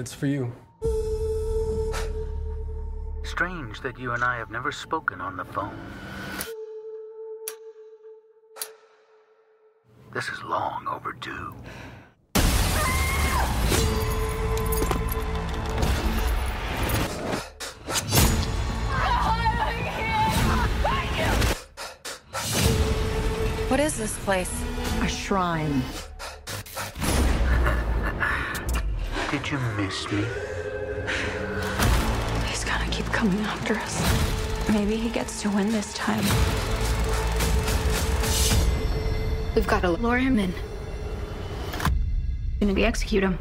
It's for you. Strange that you and I have never spoken on the phone. This is long overdue. What is this place? A shrine. Did you miss me? He's gonna keep coming after us. Maybe he gets to win this time. We've got to lure him in. And we execute him.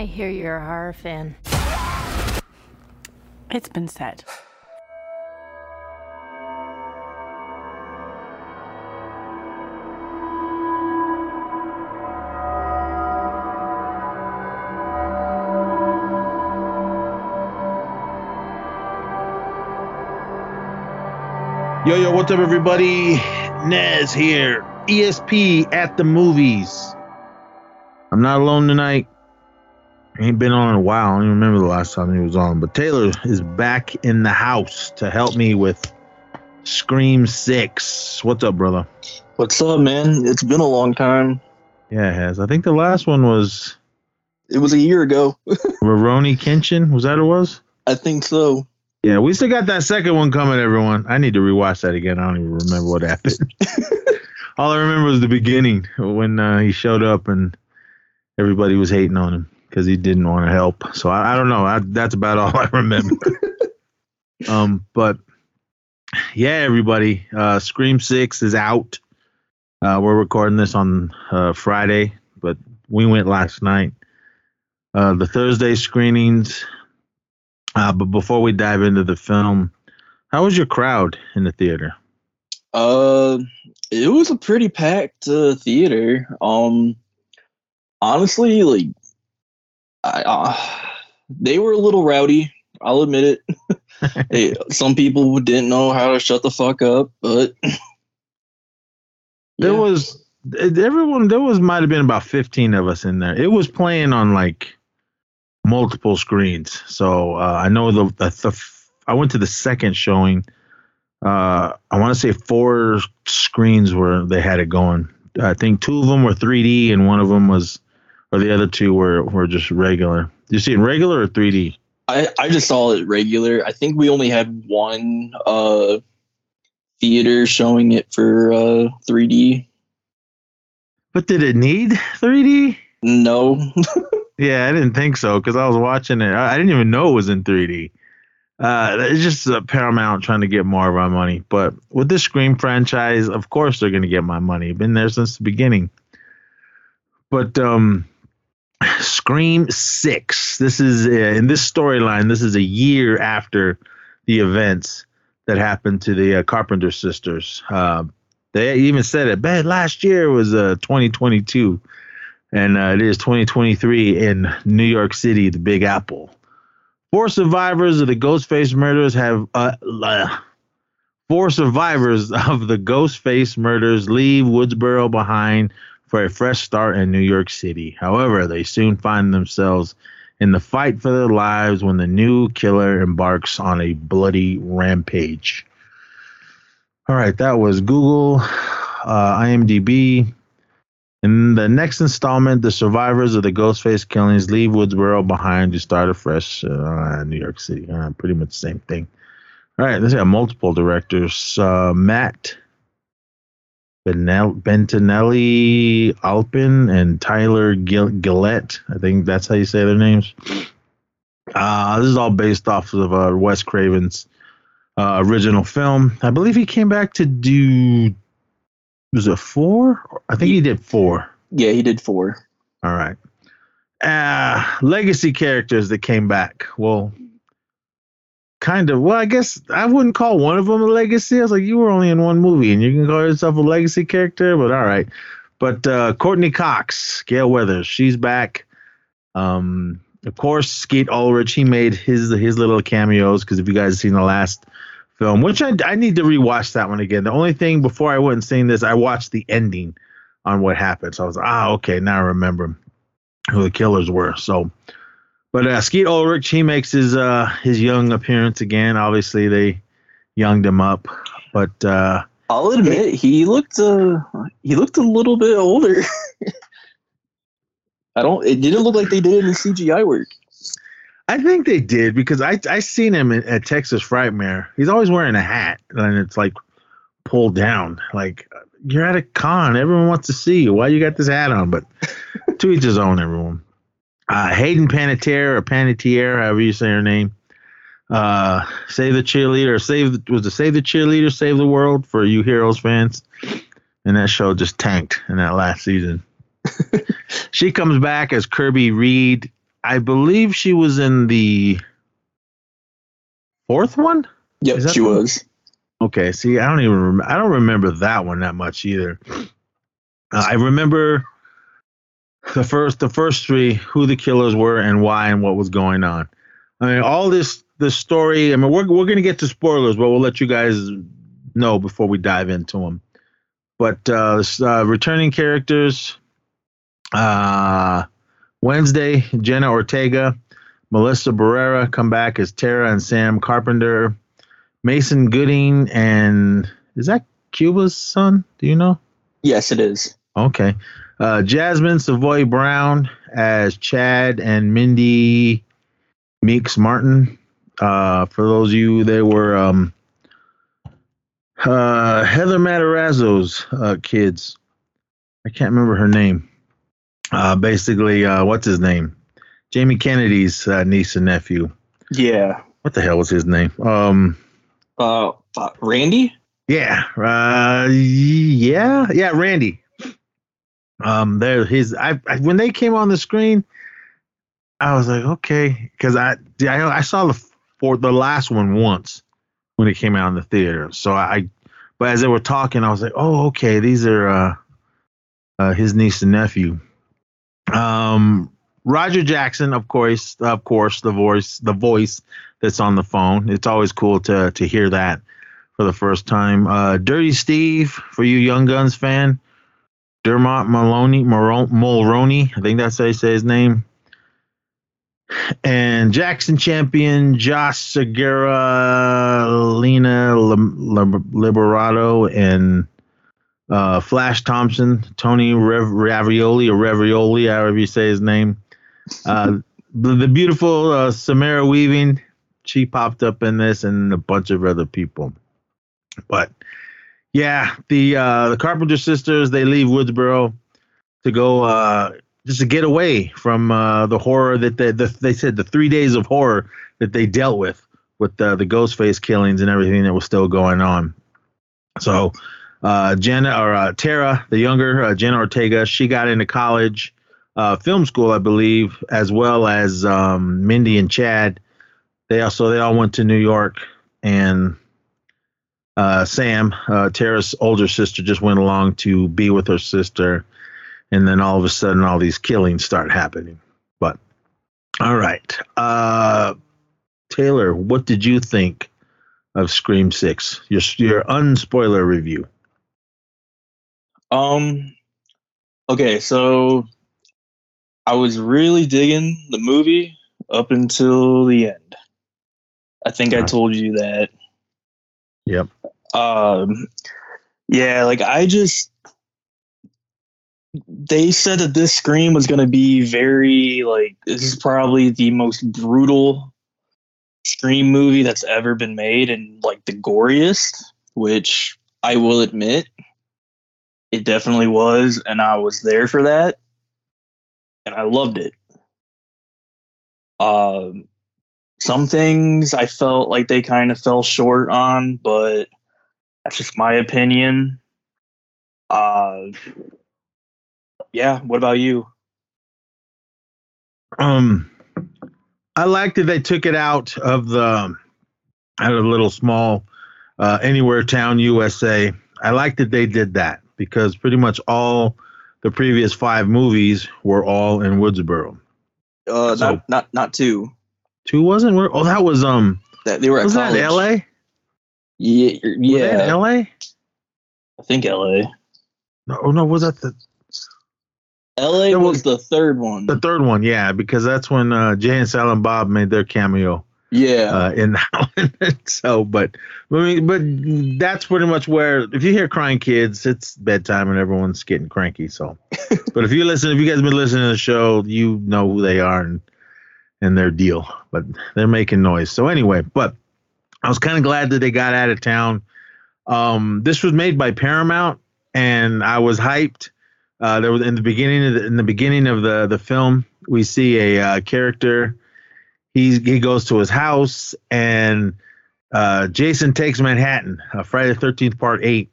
I hear you're a horror fan. It's been said. Yo, yo, what's up, everybody? Nez here. ESP at the movies. I'm not alone tonight. Ain't been on in a while. I don't even remember the last time he was on. But Taylor is back in the house to help me with Scream 6. What's up, brother? What's up, man? It's been a long time. Yeah, it has. I think the last one was It was a year ago. Rurouni Kenshin. Was that it was? I think so. Yeah, we still got that second one coming, everyone. I need to rewatch that again. I don't even remember what happened. all I remember was the beginning when uh, he showed up and everybody was hating on him because he didn't want to help. So I, I don't know. I, that's about all I remember. um, but yeah, everybody, uh, Scream Six is out. Uh, we're recording this on uh, Friday, but we went last night. Uh, the Thursday screenings. Uh, but before we dive into the film, how was your crowd in the theater? Uh, it was a pretty packed uh, theater. Um, honestly, like, I, uh, they were a little rowdy. I'll admit it. Hey, some people didn't know how to shut the fuck up, but There Yeah. was everyone. There was might have been about fifteen of us in there. It was playing on like multiple screens. So uh, I know the, the, the I went to the second showing. Uh, I want to say four screens where they had it going. I think two of them were 3D and one of them was, or the other two were were just regular. You see it in regular or 3D? I, I just saw it regular. I think we only had one uh theater showing it for uh 3D. But did it need 3D? No. Yeah, I didn't think so because I was watching it. I, I didn't even know it was in 3D. Uh, it's just uh, Paramount trying to get more of our money. But with this Scream franchise, of course they're going to get my money. Been there since the beginning. But um, Scream Six. This is uh, in this storyline. This is a year after the events that happened to the uh, Carpenter sisters. Uh, they even said it. Bad last year was uh, 2022 and uh, it is 2023 in New York City, the Big Apple. Four survivors of the Ghostface murders have uh, four survivors of the Ghostface murders leave Woodsboro behind for a fresh start in New York City. However, they soon find themselves in the fight for their lives when the new killer embarks on a bloody rampage. All right, that was Google, uh, IMDb, in the next installment, the survivors of the Ghostface killings leave Woodsboro behind to start afresh uh, New York City. Uh, pretty much the same thing. All right, let's have multiple directors. Uh, Matt Bentinelli Alpin and Tyler Gil- Gillett. I think that's how you say their names. Uh, this is all based off of uh, Wes Craven's uh, original film. I believe he came back to do was it four? I think he did four. Yeah, he did four. All right. Uh, legacy characters that came back. Well, kind of. Well, I guess I wouldn't call one of them a legacy. I was like, you were only in one movie and you can call yourself a legacy character, but all right. But uh, Courteney Cox, Gale Weathers, she's back. Um, of course, Skeet Ulrich, he made his his little cameos because if you guys seen the last film, which I, I need to rewatch that one again. The only thing before I went and seen this, I watched the ending on what happened. So I was like, ah, okay, now I remember who the killers were. So, but uh, Skeet Ulrich, he makes his uh his young appearance again. Obviously, they younged him up, but uh, I'll admit he looked uh he looked a little bit older. I don't. It didn't look like they did any CGI work. I think they did because I I seen him at, at Texas Frightmare. He's always wearing a hat and it's like pulled down. Like you're at a con, everyone wants to see you. Why you got this hat on? But to each his own. Everyone. Uh, Hayden Panettiere or Panettiere, however you say her name. Uh, save the cheerleader. Save the, was it save the cheerleader, save the world for you Heroes fans. And that show just tanked in that last season. she comes back as Kirby Reed. I believe she was in the fourth one. Yep, she the- was. Okay, see, I don't even rem- I don't remember that one that much either. Uh, I remember the first the first three, who the killers were and why and what was going on. I mean, all this the story. I mean, we're we're gonna get to spoilers, but we'll let you guys know before we dive into them. But uh, uh, returning characters, uh, Wednesday, Jenna Ortega, Melissa Barrera come back as Tara and Sam Carpenter. Mason Gooding and is that Cuba's son? Do you know? Yes, it is. Okay. Uh, Jasmine Savoy Brown as Chad and Mindy Meeks Martin. Uh, for those of you, they were um, uh, Heather Matarazzo's uh, kids. I can't remember her name. Uh, basically, uh, what's his name? Jamie Kennedy's uh, niece and nephew. Yeah. What the hell was his name? Um, Uh, uh, Randy. Yeah, uh, yeah, yeah, Randy. Um, there, his. I, I when they came on the screen, I was like, okay, because I, I I saw the for the last one once when it came out in the theater. So I, but as they were talking, I was like, oh, okay, these are uh, uh his niece and nephew. Um, Roger Jackson, of course, of course, the voice, the voice that's on the phone. It's always cool to to hear that for the first time. Uh, Dirty Steve, for you Young Guns fan. Dermot Maloney, Mulroney, I think that's how you say his name. And Jackson champion Josh Segarra, Liana Liberato, and uh, Flash Thompson, Tony Ravioli, or Ravioli, however you say his name. Uh, the, the beautiful uh, Samara Weaving, she popped up in this, and a bunch of other people. But yeah, the uh, the Carpenter sisters they leave Woodsboro to go uh, just to get away from uh, the horror that they the, they said the three days of horror that they dealt with with the the Ghostface killings and everything that was still going on. So uh, Jenna or uh, Tara, the younger uh, Jenna Ortega, she got into college, uh, film school, I believe, as well as um, Mindy and Chad. They also they all went to New York and uh, Sam, uh, Tara's older sister, just went along to be with her sister, and then all of a sudden, all these killings start happening. But all right, uh, Taylor, what did you think of Scream Six? Your your unspoiler review. Um. Okay, so I was really digging the movie up until the end. I think I told you that. Yep. Um. Yeah, like I just. They said that this scream was going to be very like this is probably the most brutal scream movie that's ever been made and like the goriest, which I will admit it definitely was, and I was there for that, and I loved it. Um, some things I felt like they kind of fell short on, but that's just my opinion. Uh, yeah. What about you? Um, I like that they took it out of the out of the little small uh, anywhere town USA. I like that they did that because pretty much all the previous five movies were all in Woodsboro. Uh, So- not not not two. Two wasn't where? Oh, that was um. That they were at Was that. L.A.? Yeah, they in yeah. L.A. I think L.A. No, oh no, was that the L.A. Was- was the third one. the third one? Yeah, because that's when uh, Jay and Silent Bob made their cameo. yeah. uh, in that one. so, but I mean, but that's pretty much where if you hear crying kids, it's bedtime and everyone's getting cranky. So, but if you listen, if you guys have been listening to the show, you know who they are and and their deal. But they're making noise. So anyway, but I was kind of glad that they got out of town. Um, this was made by Paramount, and I was hyped. Uh, there was in the beginning of the, in the beginning of the the film, we see a uh, character he he goes to his house and uh, Jason takes Manhattan. Uh, Friday the Thirteenth Part Eight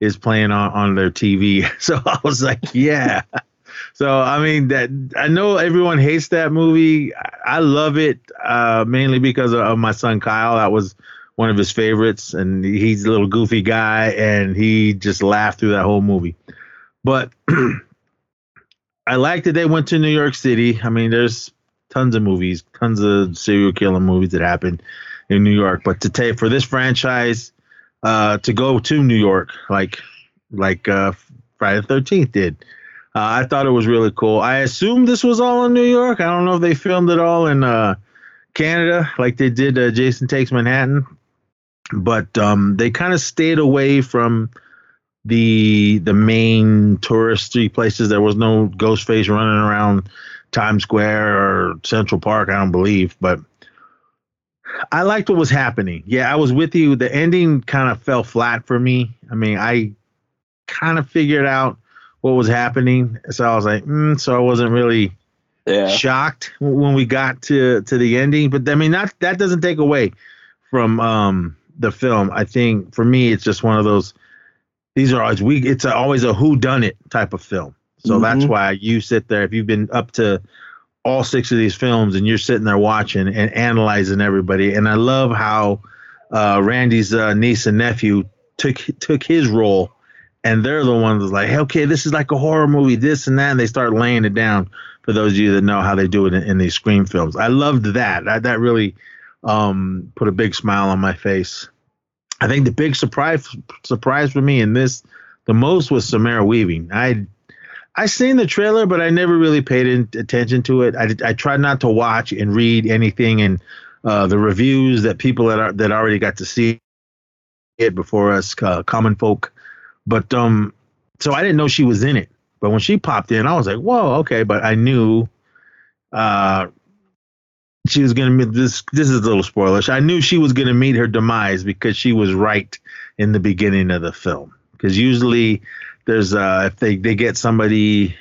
is playing on on their TV. So I was like, yeah. So I mean that I know everyone hates that movie. I, love it uh, mainly because of, of my son Kyle. That was one of his favorites, and he's a little goofy guy, and he just laughed through that whole movie. But I like that they went to New York City. I mean, there's tons of movies, tons of serial killer movies that happen in New York. But to take for this franchise uh, to go to New York, like like uh, Friday the Thirteenth did, uh, I thought it was really cool. I assume this was all in New York. I don't know if they filmed it all in uh, Canada, like they did uh, Jason Takes Manhattan, but um, they kind of stayed away from the the main touristy places. There was no Ghostface running around Times Square or Central Park, I don't believe, but I liked what was happening. Yeah, I was with you. The ending kind of fell flat for me. I mean, I kind of figured out what was happening, so I was like, mm, so I wasn't really yeah. shocked when we got to to the ending. But I mean, that that doesn't take away from um the film. I think for me, it's just one of those. These are always we. It's a, always a who done it type of film. So that's Mhm. why you sit there. If you've been up to all six of these films and you're sitting there watching and analyzing everybody, and I love how uh, Randy's uh, niece and nephew took took his role, and they're the ones that's like, hey, okay, this is like a horror movie, this and that, and they start laying it down for those of you that know how they do it in, in these Scream films. I loved that. That, that really um, put a big smile on my face. I think the big surprise surprise for me in this the most was Samara Weaving. I I seen the trailer, but I never really paid in, attention to it. I, I tried not to watch and read anything and uh, the reviews that people that are, that already got to see it before us, uh, common folk. But um, so I didn't know she was in it. But when she popped in, I was like, "Whoa, okay." But I knew uh, she was gonna meet this. This is a little spoilish. I knew she was gonna meet her demise because she was right in the beginning of the film. Because usually there's uh, if they they get somebody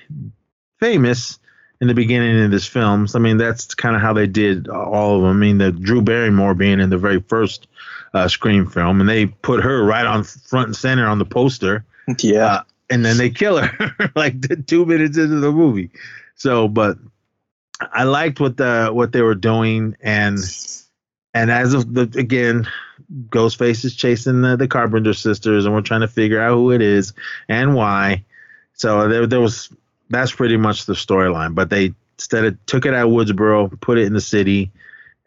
famous in the beginning of this film. So, I mean, that's kind of how they did all of them. I mean, the Drew Barrymore being in the very first uh, Scream film, and they put her right on front and center on the poster Yeah. uh, and then they kill her like two minutes into the movie. So, but I liked what the what they were doing, and and as of the again, Ghostface is chasing the, the Carpenter sisters, and we're trying to figure out who it is and why. So there there was that's pretty much the storyline. But they instead of took it out of Woodsboro, put it in the city,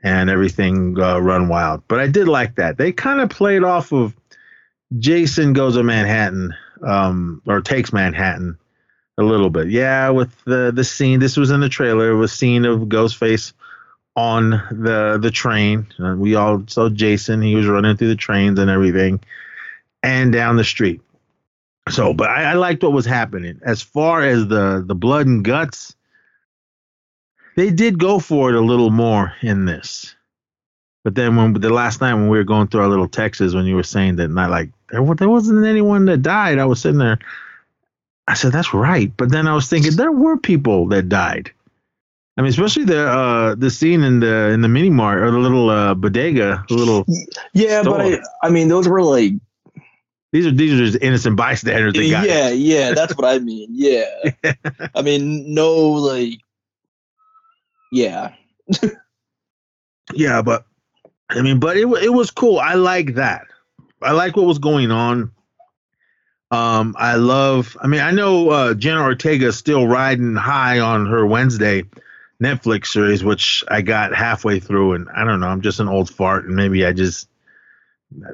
and everything uh, run wild. But I did like that. They kind of played off of Jason goes to Manhattan um, or takes Manhattan a little bit. Yeah, with the the scene. This was in the trailer. It was scene of Ghostface on the the train. And we all saw Jason. He was running through the trains and everything, and down the street. So, but I, I liked what was happening. As far as the the blood and guts, they did go for it a little more in this. But then when the last night when we were going through our little texts, when you were saying that not like there, there wasn't anyone that died, I was sitting there. I said that's right, but then I was thinking there were people that died. I mean, especially the uh, the scene in the in the mini mart or the little uh, bodega, the little Yeah, but I, I mean, those were like, these are these are just innocent bystanders yeah, yeah, that's what I mean. Yeah. I mean, no, like, yeah. Yeah, but I mean, but it it was cool. I like that. I like what was going on. Um, I love. I mean, I know uh, Jenna Ortega still riding high on her Wednesday Netflix series, which I got halfway through, and I don't know. I'm just an old fart, and maybe I just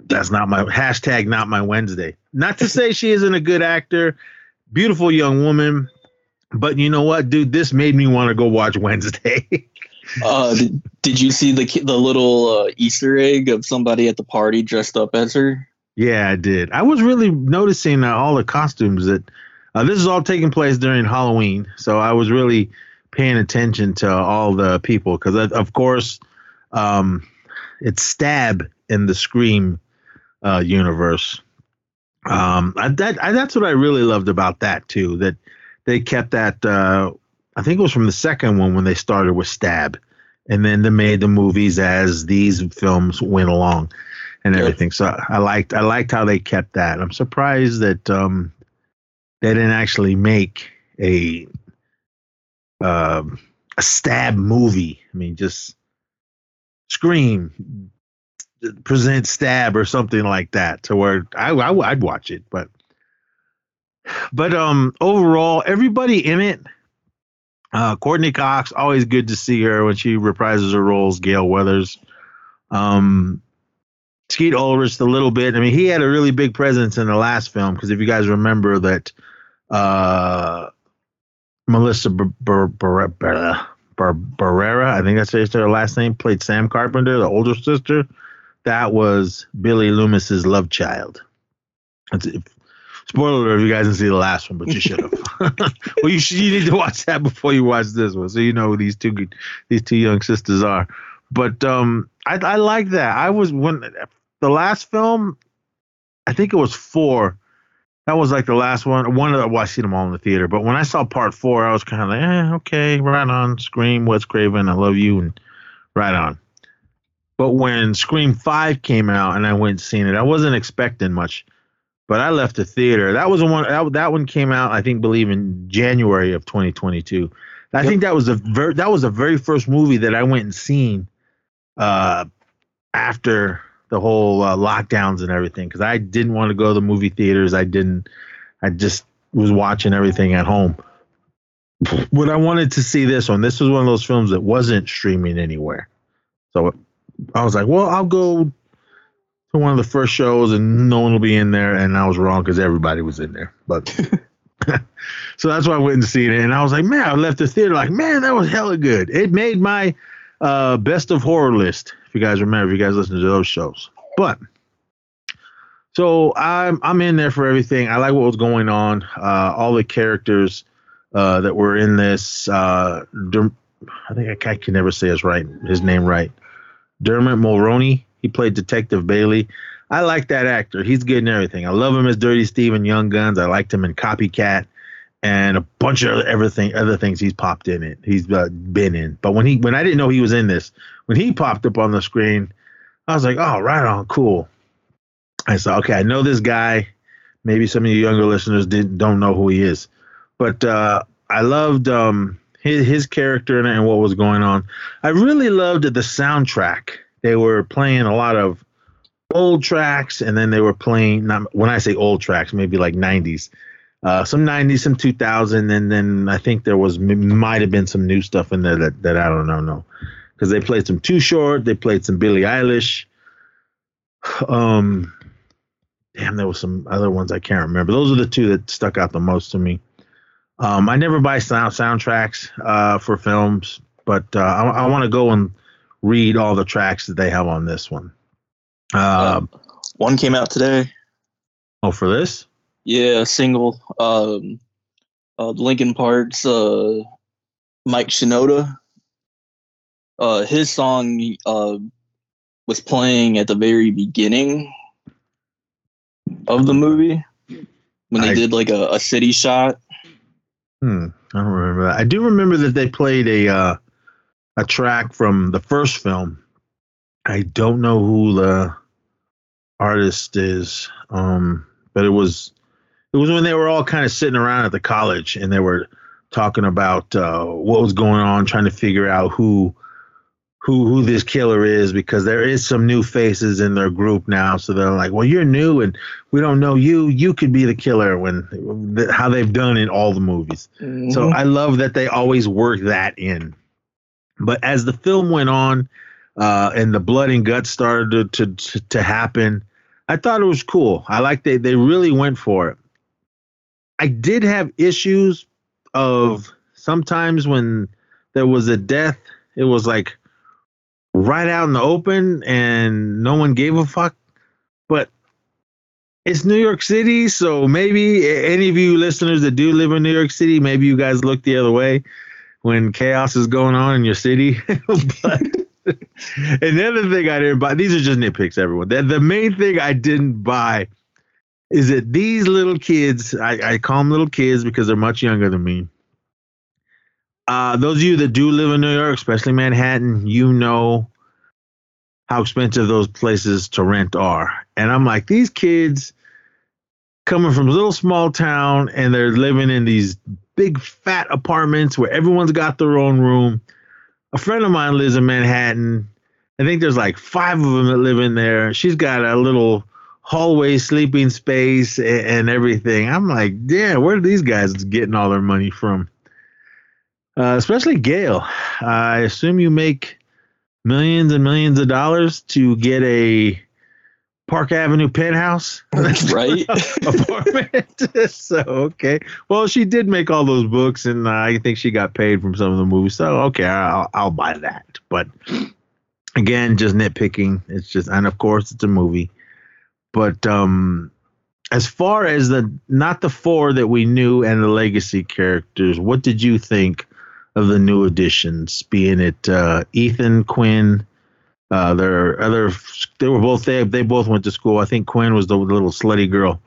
that's not my hashtag. Not my Wednesday. Not to say she isn't a good actor, beautiful young woman, but you know what, dude? This made me want to go watch Wednesday. Uh, did, did you see the the little uh, Easter egg of somebody at the party dressed up as her? Yeah, I did. I was really noticing uh, all the costumes that uh, this is all taking place during Halloween, so I was really paying attention to all the people because, of course, um, it's Stab in the Scream uh, universe. Um, I, that I, that's what I really loved about that too. That they kept that. Uh, I think it was from the second one when they started with Stab, and then they made the movies as these films went along and everything. So I liked I liked how they kept that. I'm surprised that um, they didn't actually make a um a stab movie. I mean, just Scream present stab or something like that to where I, I I'd watch it, but but um overall everybody in it uh Courteney Cox always good to see her when she reprises her roles Gale Weathers um Skeet Ulrich a little bit I mean he had a really big presence in the last film because if you guys remember that uh Melissa Bar- Bar- Bar- Bar- Bar- Barrera I think that's her last name played Sam Carpenter the older sister that was Billy Loomis's love child. Spoiler alert if you guys didn't see the last one, but you should have. well, you should, you need to watch that before you watch this one, so you know who these two these two young sisters are. But um, I I like that. I was when the last film, I think it was four. That was like the last one. One of the well, I seen them all in the theater, but when I saw part four, I was kind of like, eh, okay, right on. Scream, Wes Craven, I love you, and right on. But when Scream 5 came out and I went and seen it, I wasn't expecting much. But I left the theater. That was the one that, that one came out, I think, believe in January of 2022. I Yep. think that was the ver- that was the very first movie that I went and seen uh, after the whole uh, lockdowns and everything because I didn't want to go to the movie theaters. I didn't. I just was watching everything at home. But I wanted to see this one. This was one of those films that wasn't streaming anywhere. So I was like, well, I'll go one of the first shows and no one will be in there. And I was wrong because everybody was in there. But so that's why I went and seen it. And I was like, man, I left the theater like, man, that was hella good. It made my uh, best of horror list. If you guys remember, if you guys listen to those shows. But so I'm I'm in there for everything. I like what was going on. Uh, all the characters uh, that were in this. Uh, Derm- I think I, I can never say his right his name right. Dermot Mulroney. He played Detective Bailey. I like that actor. He's good in everything. I love him as Dirty Steve in Young Guns. I liked him in Copycat and a bunch of other- everything other things he's popped in it. He's uh, been in. But when he when I didn't know he was in this, when he popped up on the screen, I was like, "Oh, right on, cool." I said, "Okay, I know this guy. Maybe some of you younger listeners didn't don't know who he is, but uh, I loved um, his his character and what was going on. I really loved the soundtrack. They were playing a lot of old tracks, and then they were playing. Not when I say old tracks, maybe like '90s, uh, some '90s, some 2000, and then I think there was might have been some new stuff in there that that I don't know, no, because they played some Too Short, they played some Billie Eilish. Um, damn, there was some other ones I can't remember. Those are the two that stuck out the most to me. Um, I never buy sound soundtracks uh, for films, but uh, I, I want to go and read all the tracks that they have on this one. Um, One came out today. oh, for this? Yeah, a single. Um, uh, Linkin Park's uh, Mike Shinoda. Uh, his song uh, was playing at the very beginning of the movie when they I- did like a, a city shot. Hmm, I don't remember that. I do remember that they played a uh, a track from the first film. I don't know who the artist is, um, but it was it was when they were all kind of sitting around at the college and they were talking about uh, what was going on, trying to figure out who who who this killer is because there is some new faces in their group now. So they're like, well, you're new and we don't know you. You could be the killer when how they've done in all the movies. So Mhm. I love that they always work that in. But as the film went on, uh, and the blood and guts started to, to to happen, I thought it was cool. I like they they really went for it. I did have issues of sometimes when there was a death, it was like right out in the open and no one gave a fuck. But it's New York City, so maybe any of you listeners that do live in New York City, maybe you guys look the other way when chaos is going on in your city. but and the other thing I didn't buy, these are just nitpicks, everyone. The, the main thing I didn't buy is that these little kids, I, I call them little kids because they're much younger than me. Uh, those of you that do live in New York, especially Manhattan, you know how expensive those places to rent are. And I'm like, these kids coming from a little small town and they're living in these big fat apartments where everyone's got their own room. A friend of mine lives in Manhattan. I think there's like five of them that live in there. She's got a little hallway sleeping space and, and everything. I'm like, damn, where are these guys getting all their money from? Uh, especially Gale. I assume you make millions and millions of dollars to get a Park Avenue penthouse right? apartment. so okay, well she did make all those books, and uh, I think she got paid from some of the movies. So okay, I'll, I'll buy that. But again, just nitpicking. It's just, and of course, it's a movie. But um, as far as the not the four that we knew and the legacy characters, what did you think of the new additions? Being it uh, Ethan Quinn. Uh, their other, they were both they they both went to school. I think Quinn was the little slutty girl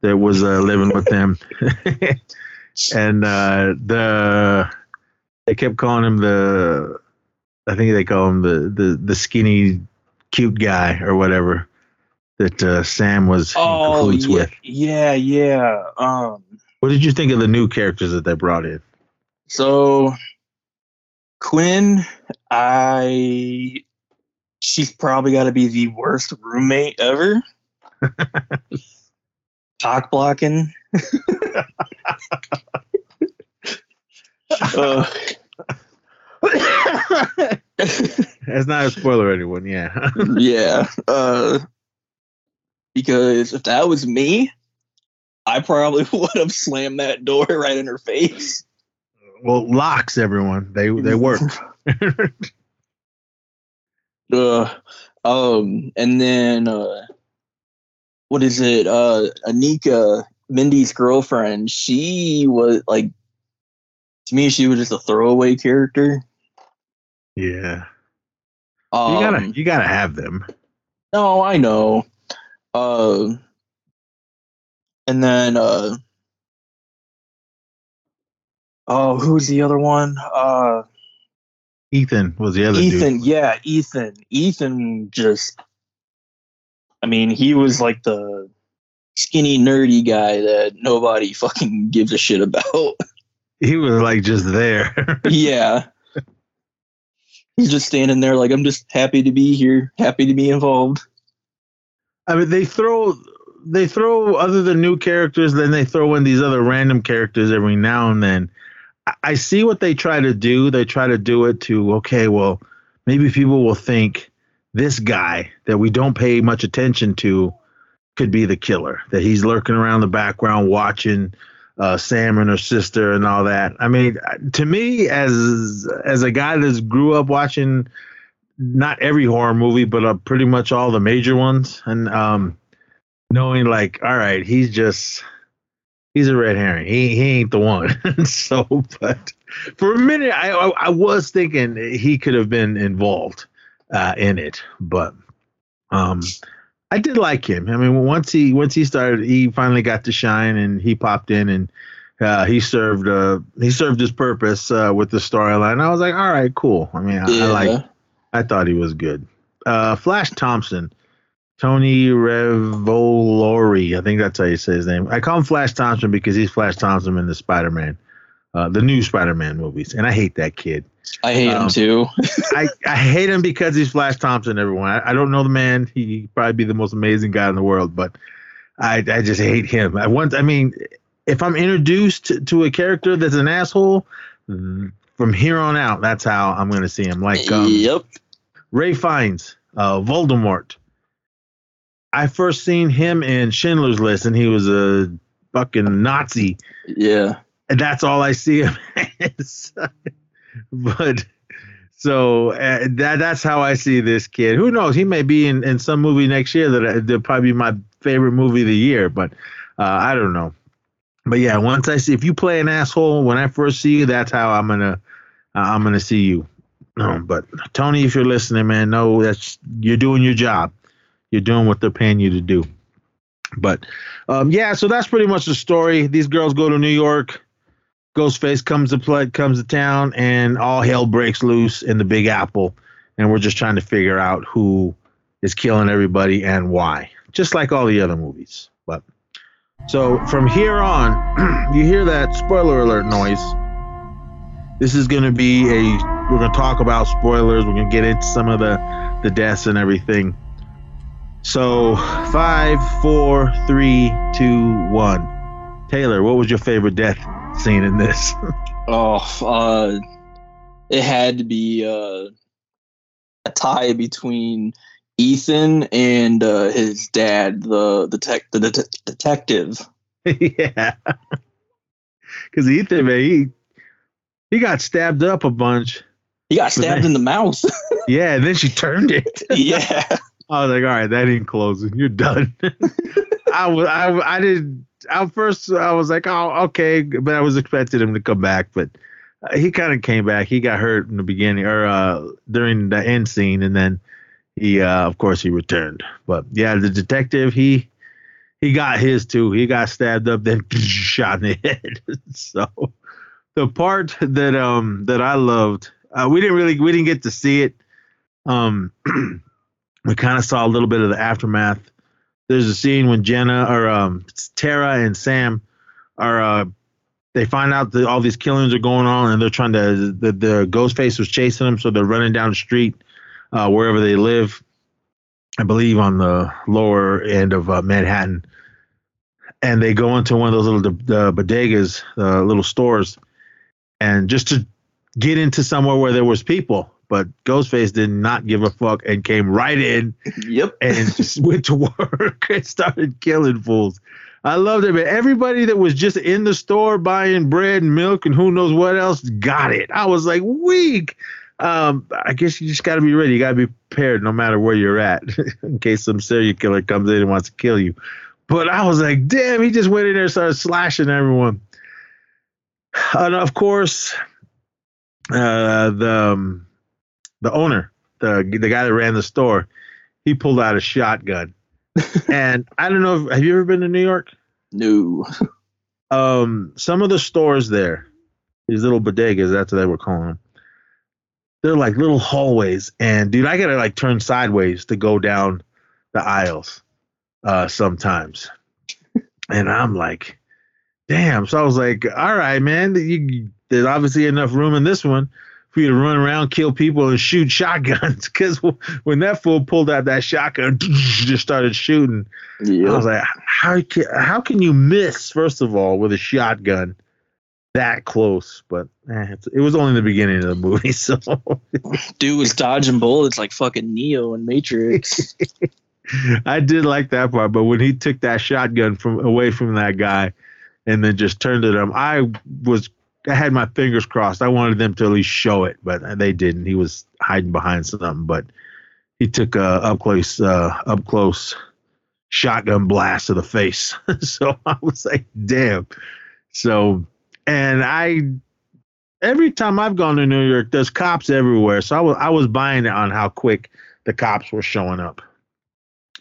that was uh, living with them, and uh, the they kept calling him the, I think they call him the the the skinny cute guy or whatever that uh, Sam was oh yeah, with. yeah, yeah. Um, What did you think of the new characters that they brought in? so Quinn, I she's probably got to be the worst roommate ever. Cock blocking. uh, That's not a spoiler, anyone. Yeah. yeah. Uh, because if that was me, I probably would have slammed that door right in her face. well, locks, everyone. They they work. Uh, um, and then uh, what is it? Uh, Anika, Mindy's girlfriend. She was like, to me, she was just a throwaway character. yeah. Um, You gotta you gotta have them. No, I know. Uh, and then uh, oh, who's the other one? Uh, Ethan was the other Ethan. dude. Yeah, Ethan. Ethan just. I mean, he was like the skinny nerdy guy that nobody fucking gives a shit about. He was like just there. yeah. He's just standing there like I'm just happy to be here, happy to be involved. I mean, they throw they throw other than new characters, then they throw in these other random characters every now and then. I, see what they try to do. They try to do it to okay, well, maybe people will think this guy that we don't pay much attention to could be the killer. That he's lurking around the background watching uh, Sam and her sister and all that. I mean, to me, as as a guy that's grew up watching not every horror movie, but uh, pretty much all the major ones, and um, knowing like, all right, he's just he's a red herring. He he ain't the one. so, but for a minute, I, I I was thinking he could have been involved uh, in it, but um. I did like him. I mean, once he once he started, he finally got to shine, and he popped in, and uh, he served uh, he served his purpose uh, with the storyline. I was like, all right, cool. I mean, I, I like I thought he was good. Uh, Flash Thompson, Tony Revolori, I think that's how you say his name. I call him Flash Thompson because he's Flash Thompson in the Spider-Man uh, the new Spider-Man movies, and I hate that kid. I hate Um, him too. I, I hate him because he's Flash Thompson. Everyone, I, I don't know the man. He probably be the most amazing guy in the world, but I I just hate him. I want. I mean, if I'm introduced to, to a character that's an asshole, from here on out, that's how I'm going to see him. Like um, yep. Ralph Fiennes, uh, Voldemort. I first seen him in Schindler's List, and he was a fucking Nazi Yeah. and that's all I see him as. but so uh, that that's how I see this kid. Who knows? He may be in, in some movie next year that that'll probably be my favorite movie of the year. But uh, I don't know. But yeah, once I see if you play an asshole when I first see you, that's how I'm gonna uh, I'm gonna see you. No, but Tony, if you're listening, man, no, that's you're doing your job. You're doing what they're paying you to do. But um, yeah, so that's pretty much the story. These girls go to New York. Ghostface comes to play, comes to town, and all hell breaks loose in the Big Apple. And we're just trying to figure out who is killing everybody and why, just like all the other movies. But so from here on, you hear that spoiler alert noise. This is going to be a. We're going to talk about spoilers. We're going to get into some of the the deaths and everything. So five, four, three, two, one. Taylor, what was your favorite death scene in this? Oh, uh, it had to be uh, a tie between Ethan and uh, his dad, the the tech the det- detective. yeah, because Ethan, man, he he got stabbed up a bunch. He got stabbed in the mouth. Yeah, and then she turned it. yeah. I was like, all right, that ain't closing. You're done. I was, I, I did. At first, I was like, oh, okay, but I was expecting him to come back, but uh, he kind of came back. He got hurt in the beginning or uh, during the end scene, and then he, uh, of course, he returned. But yeah, the detective, he he got his too. He got stabbed up, then shot in the head. so the part that um that I loved, uh, we didn't really we didn't get to see it. Um, we kind of saw a little bit of the aftermath. There's a scene when Jenna or um, Tara and Sam are uh, they find out that all these killings are going on and they're trying to the, the ghost face was chasing them, so they're running down the street uh, wherever they live. I believe on the lower end of uh, Manhattan, and they go into one of those little the bodegas, uh, little stores, and just to get into somewhere where there was people. But Ghostface did not give a fuck and came right in Yep. and just went to work and started killing fools. I loved it, man. Everybody that was just in the store buying bread and milk and who knows what else got it. I was like, weak. Um, I guess you just got to be ready. You got to be prepared no matter where you're at in case some serial killer comes in and wants to kill you. But I was like, damn, he just went in there and started slashing everyone. And of course, uh, the um, the owner, the the guy that ran the store, he pulled out a shotgun. and I don't know. If, have you ever been to New York? No. Um, some of the stores there, these little bodegas, that's what they were calling them. They're like little hallways, and dude, I gotta like turn sideways to go down the aisles uh, sometimes. and I'm like, damn. So I was like, all right, man, you, there's obviously enough room in this one for you to run around, kill people, and shoot shotguns. Because when that fool pulled out that shotgun, just started shooting. I was like, how can how can you miss first of all with a shotgun that close? But eh, it's, it was only the beginning of the movie, so Dude was dodging bullets like fucking Neo in Matrix. I did like that part. But when he took that shotgun from away from that guy and then just turned it on, I was I had my fingers crossed. I wanted them to at least show it, but they didn't. He was hiding behind something, but he took a up close uh, up close shotgun blast to the face. so I was like, damn. So and I every time I've gone to New York, there's cops everywhere. So I was I was buying it on how quick the cops were showing up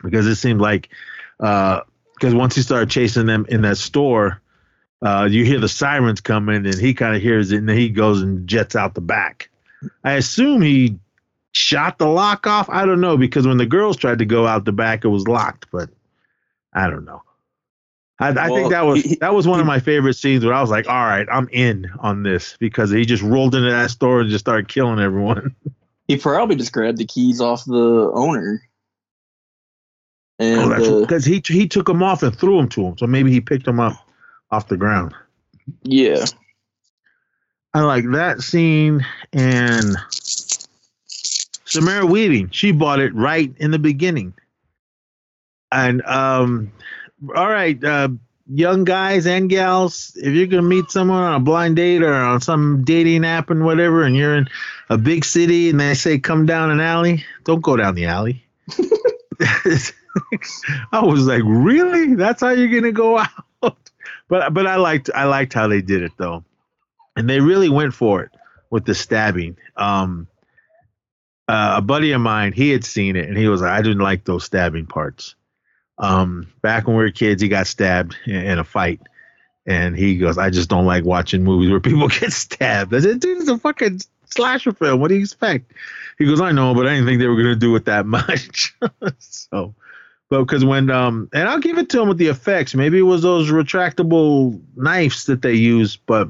because it seemed like because once he started chasing them in that store, uh, you hear the sirens coming, and he kind of hears it, and then he goes and jets out the back. I assume he shot the lock off. I don't know because when the girls tried to go out the back, it was locked, but I don't know. I, I Well, think that was he- that was one of my favorite scenes where I was like, all right, I'm in on this because he just rolled into that store and just started killing everyone. He probably just grabbed the keys off the owner. Oh, And that's uh, because he he took them off and threw them to him. So maybe he picked them up off the ground. yeah, I like that scene and Samara Weaving. She bought it right in the beginning. And um, all right, uh, young guys and gals, if you're gonna meet someone on a blind date or on some dating app and whatever, and you're in a big city and they say come down an alley, don't go down the alley. I was like, really? That's how you're gonna go out? But but I liked I liked how they did it though and they really went for it with the stabbing. Um, uh, a buddy of mine, he had seen it, and he was like, "I didn't like those stabbing parts." Um, back when we were kids, he got stabbed in, in a fight, and he goes, "I just don't like watching movies where people get stabbed." I said, "Dude, it's a fucking slasher film. What do you expect?" He goes, "I know, but I didn't think they were gonna do it that much." so. But because when um and I'll give it to him with the effects. Maybe it was those retractable knives that they used, but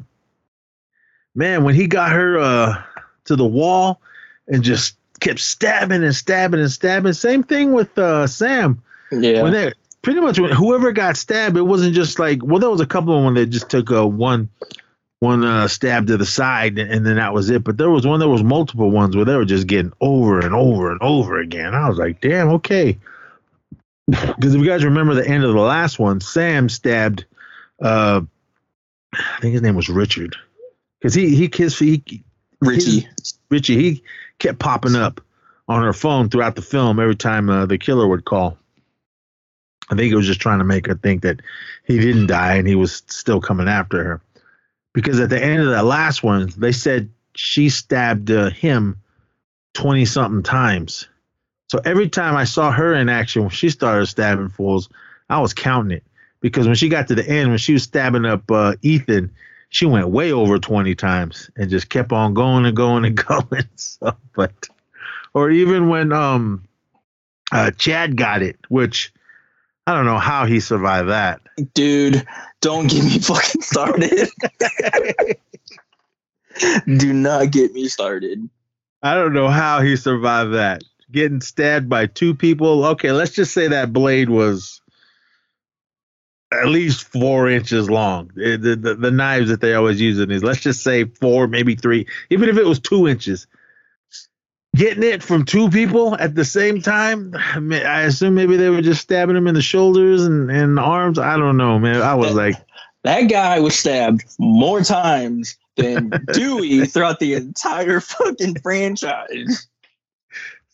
man, when he got her uh to the wall and just kept stabbing and stabbing and stabbing. Same thing with uh Sam. yeah. When they pretty much when whoever got stabbed, it wasn't just like well, there was a couple of them that just took a one one uh stab to the side and, and then that was it. But there was one there was multiple ones where they were just getting over and over and over again. I was like, damn, okay. Because if you guys remember the end of the last one, Sam stabbed uh I think his name was Richard. Because he he kissed he Richie. Richie, he kept popping up on her phone throughout the film every time uh, the killer would call. I think he was just trying to make her think that he didn't die and he was still coming after her. Because at the end of that last one, they said she stabbed uh, him 20 something times. So every time I saw her in action, when she started stabbing fools, I was counting it. Because when she got to the end, when she was stabbing up uh, Ethan, she went way over 20 times and just kept on going and going and going. So, but, or even when um, uh, Chad got it, which I don't know how he survived that. Dude, don't get me fucking started. Do not get me started. I don't know how he survived that. Getting stabbed by two people. Okay, let's just say that blade was at least four inches long. The, the, the, knives that they always use in these, let's just say four, maybe three, even if it was two inches. Getting it from two people at the same time, I assume maybe they were just stabbing him in the shoulders and, and the arms. I don't know, man. I was like, That guy was stabbed more times than Dewey throughout the entire fucking franchise.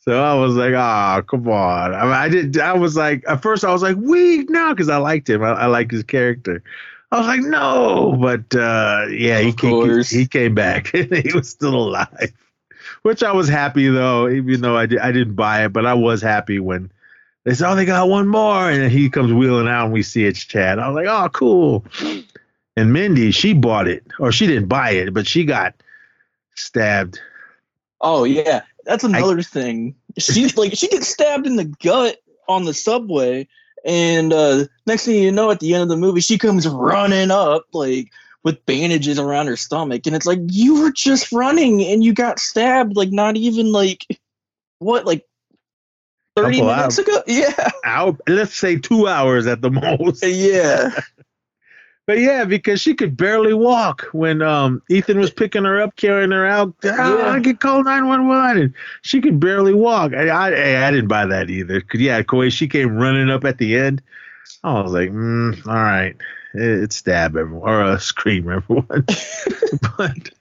So I was like, ah, come on. I, mean, I did. I was like, at first I was like, weak no, because I liked him. I, I like his character. I was like, no, but uh, yeah, he came, he came back. he was still alive, which I was happy though, even though I did, I didn't buy it, but I was happy when they said, oh, they got one more, and then he comes wheeling out, and we see it's Chad. I was like, oh, cool. And Mindy, she bought it, or she didn't buy it, but she got stabbed. Oh yeah, that's another thing. She's like she gets stabbed in the gut on the subway, and uh, next thing you know, at the end of the movie, she comes running up like with bandages around her stomach, and it's like you were just running and you got stabbed like not even like what like thirty Couple minutes ago. Yeah, Out, let's say two hours at the most. yeah. But yeah, because she could barely walk when um Ethan was picking her up, carrying her out. Ah, Yeah. I could call nine one one, and she could barely walk. I, I I didn't buy that either. Cause yeah, way she came running up at the end, I was like, mm, all right, it, it's stab everyone or uh, scream everyone. but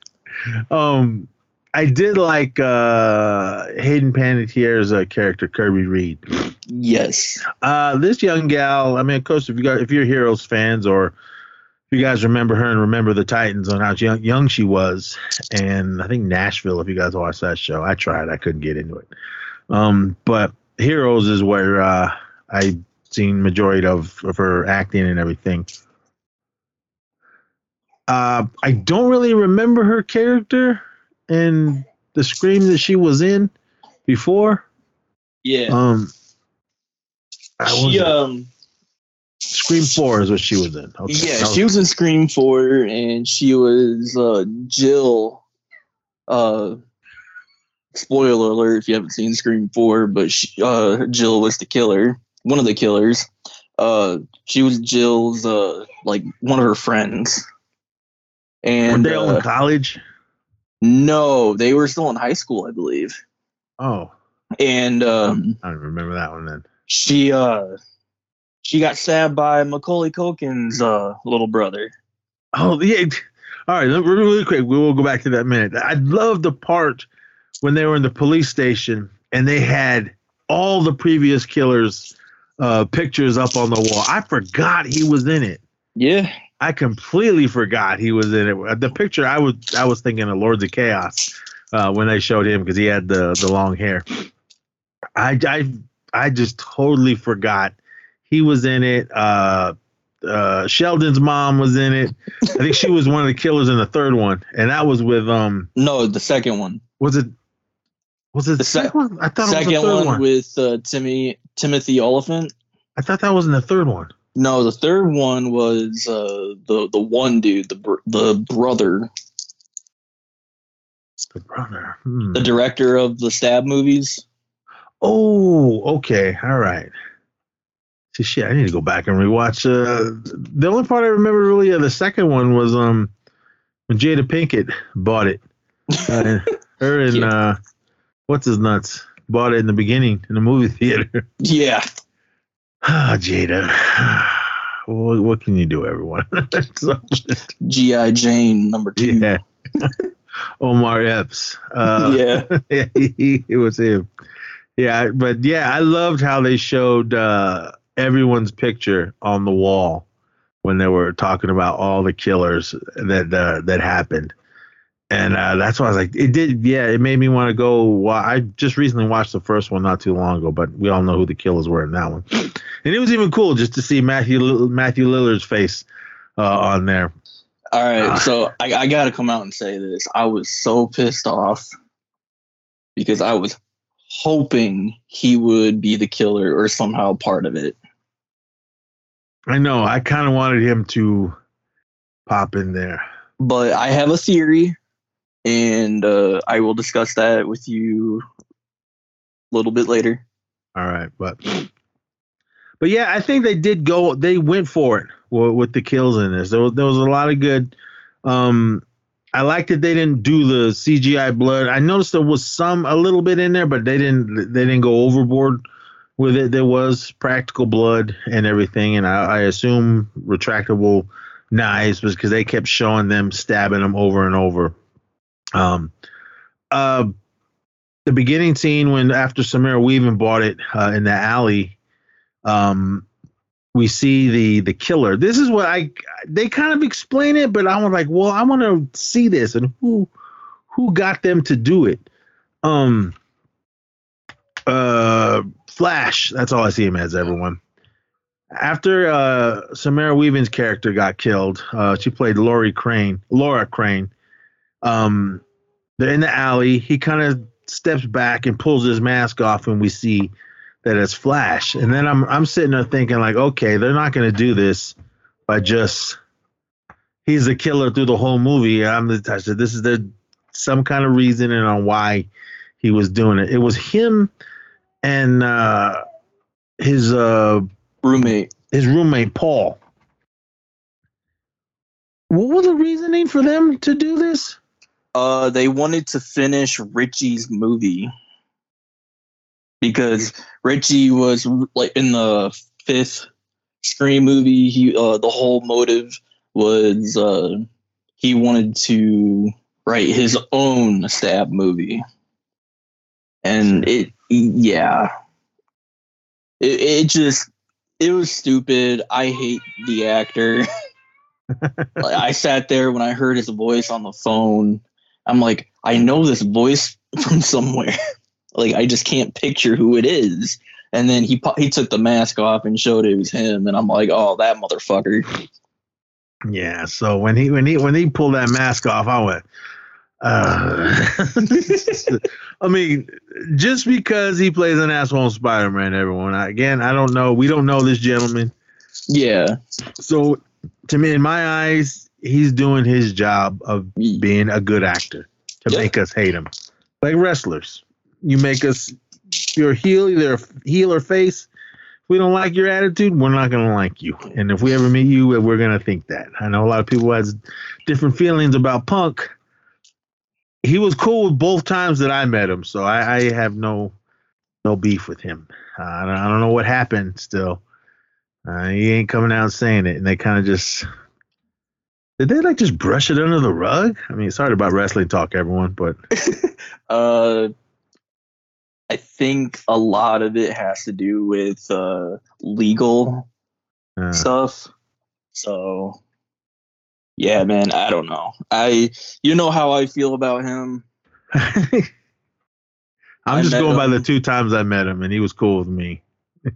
um, I did like uh Hayden Panettiere's uh, character Kirby Reed. Yes. Uh, this young gal. I mean, of course, if you got if you're Heroes fans or you guys remember her and remember the Titans on how young young she was, and I think Nashville. If you guys watched that show, I tried, I couldn't get into it. Um, but Heroes is where uh, I seen majority of of her acting and everything. Uh, I don't really remember her character and the Scream that she was in before. Yeah. Um, she um Scream Four is what she was in. Okay. Yeah, was- she was in Scream 4 and she was uh, Jill. Uh, spoiler alert if you haven't seen Scream 4, but she, uh, Jill was the killer, one of the killers. Uh, she was Jill's, uh, like, one of her friends. Were And they all in uh, college? no, they were still in high school, I believe. Oh, And um, I don't remember that one then. she uh, she got stabbed by Macaulay Culkin's uh, little brother. Oh yeah. All right, really quick. We will go back to that minute. I love the part when they were in the police station and they had all the previous killers' uh, pictures up on the wall. I forgot he was in it. Yeah, I completely forgot he was in it. The picture I was I was thinking of Lords of Chaos uh, when they showed him because he had the the long hair. I I I just totally forgot he was in it. Uh, uh, Sheldon's mom was in it. I think she was one of the killers in the third one, and that was with um no, the second one. was it was it the The sec- second one? I thought it was second the third one, one. with uh, Timmy Timothy Olyphant. I thought that was in the third one. No, the third one was uh, the the one dude, the br- the brother, The brother. Hmm. the director of the stab movies. Oh, okay. All right. See, shit, I need to go back and rewatch. Uh, the only part I remember really of the second one was um when Jada Pinkett bought it. Uh, her and Yeah. uh, what's his nuts bought it in the beginning in the movie theater. Yeah, Ah, Jada. What, what can you do, everyone? so, GI Jane number two. yeah. Omar Epps. Uh, yeah, yeah, he, it was him. Yeah, but yeah, I loved how they showed uh, everyone's picture on the wall when they were talking about all the killers that uh, that happened, and uh, that's why I was like, it did. Yeah, it made me want to go. Wa- I just recently watched the first one not too long ago, but we all know who the killers were in that one, and it was even cool just to see Matthew Matthew Lillard's face uh, on there. All right, Ah. so I, I got to come out and say this. I was so pissed off because I was hoping he would be the killer or somehow part of it. I know. I kind of wanted him to pop in there. But I have a theory, and uh, I will discuss that with you a little bit later. All right, but but yeah, I think they did go. They went for it with, with the kills in this. There was, there was a lot of good. Um, I liked that they didn't do the CGI blood. I noticed there was some a little bit in there, but they didn't they didn't go overboard with it. There was practical blood and everything, and I, I assume retractable knives was because they kept showing them stabbing them over and over. Um, uh, the beginning scene when after Samara Weaving bought it uh, in the alley, um, we see the the killer. This is what I they kind of explain it, but I was like, well, I want to see this and who who got them to do it. Um, uh, Flash. That's all I see him as. Everyone. After uh, Samara Weaving's character got killed, uh, she played Laurie Crane. Laura Crane. Um, they're in the alley. He kind of steps back and pulls his mask off, and we see that it's Flash. And then I'm I'm sitting there thinking like, okay, they're not going to do this by just he's the killer through the whole movie. I'm the I said this is the some kind of reasoning on why he was doing it. It was him and uh, his uh, Roommate. his roommate Paul. What was the reasoning for them to do this? Uh, they wanted to finish Richie's movie because Richie was like in the fifth Scream movie. He uh, the whole motive was uh, he wanted to write his own stab movie, and it yeah, it it just it was stupid. I hate the actor. like, I sat there when I heard his voice on the phone. I'm like, I know this voice from somewhere. like, I just can't picture who it is. And then he he took the mask off and showed it was him, and I'm like, oh, that motherfucker. Yeah. So when he when he when he pulled that mask off, I went. Uh, I mean, just because he plays an asshole in Spider-Man, everyone. I, again, I don't know. We don't know this gentleman. Yeah. So, to me, in my eyes, he's doing his job of being a good actor to Yeah. make us hate him. Like wrestlers, you make us you're a heel, either a heel or face. If we don't like your attitude, we're not gonna like you. And if we ever meet you, we're gonna think that. I know a lot of people has different feelings about Punk. He was cool with both times that I met him, so I, I have no no beef with him. Uh, I, don't, I don't know what happened. Still, uh, he ain't coming out saying it, and they kind of just did they like just brush it under the rug? I mean, sorry about wrestling talk, everyone, but Uh, I think a lot of it has to do with uh, legal uh, stuff. So, yeah, man, I don't know. I, you know how I feel about him. I'm I just going by the two times I met him, and he was cool with me.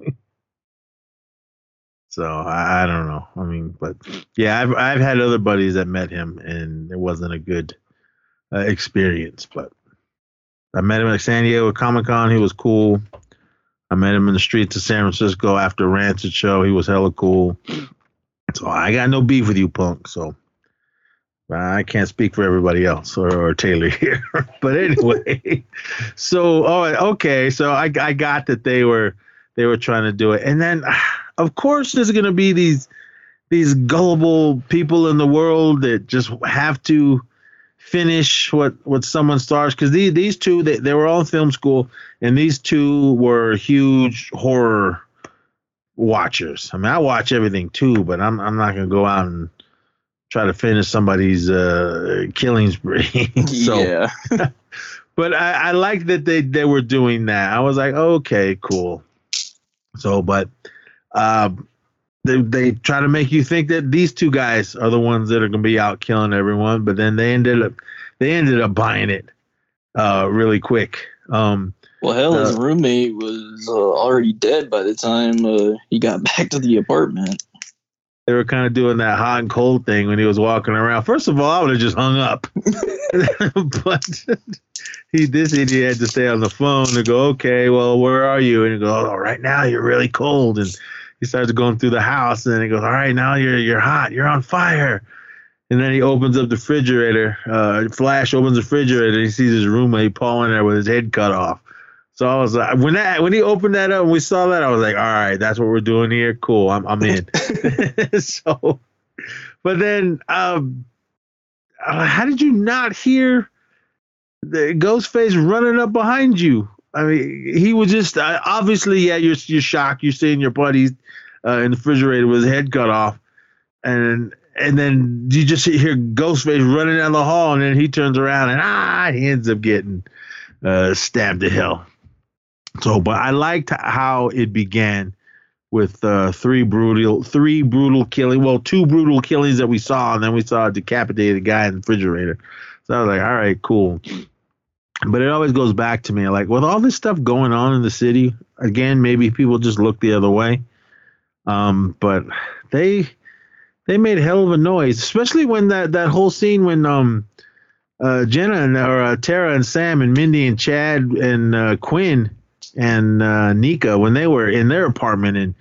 so I, I don't know. I mean, but yeah, I've I've had other buddies that met him, and it wasn't a good uh, experience. But I met him at San Diego Comic Con. He was cool. I met him in the streets of San Francisco after a Rancid show. He was hella cool. So I got no beef with you, punk. So I can't speak for everybody else or, or Taylor here. but anyway, so oh okay, so I I got that they were they were trying to do it, and then of course there's gonna be these these gullible people in the world that just have to finish what what someone starts because these these two they, they were all in film school and these two were huge horror watchers. I mean, I watch everything too, but I'm I'm not gonna go out and try to finish somebody's uh, killing spree. so, yeah. but I, I like that they they were doing that. I was like, okay, cool. So, but um, they they try to make you think that these two guys are the ones that are gonna be out killing everyone, but then they ended up they ended up buying it uh, really quick. Um, Well, hell, his Uh, roommate was uh, already dead by the time uh, he got back to the apartment. They were kind of doing that hot and cold thing when he was walking around. First of all, I would have just hung up, but he this idiot had to stay on the phone to go. Okay, well, where are you? And he goes, "Oh, right now you're really cold." And he starts going through the house, and then he goes, "All right, now you're you're hot. You're on fire." And then he opens up the refrigerator. Uh, Flash opens the refrigerator, and he sees his roommate Paul in there with his head cut off. So I was like, when that when he opened that up and we saw that, I was like, all right, that's what we're doing here. Cool, I'm I'm in. so, but then, um, uh, how did you not hear the Ghostface running up behind you? I mean, he was just uh, obviously, yeah, you're you're shocked. You're seeing your buddy uh, in the refrigerator with his head cut off, and and then you just hear Ghostface running down the hall, and then he turns around and ah, he ends up getting uh, stabbed to hell. So, but I liked how it began with uh, three brutal, three brutal killing. Well, two brutal killings that we saw, and then we saw a decapitated guy in the refrigerator. So I was like, all right, cool. But it always goes back to me, like with all this stuff going on in the city. Again, maybe people just look the other way. Um, but they they made hell of a noise, especially when that that whole scene when um uh Jenna and or uh, Tara and Sam and Mindy and Chad and uh, Quinn and uh, Nika when they were in their apartment and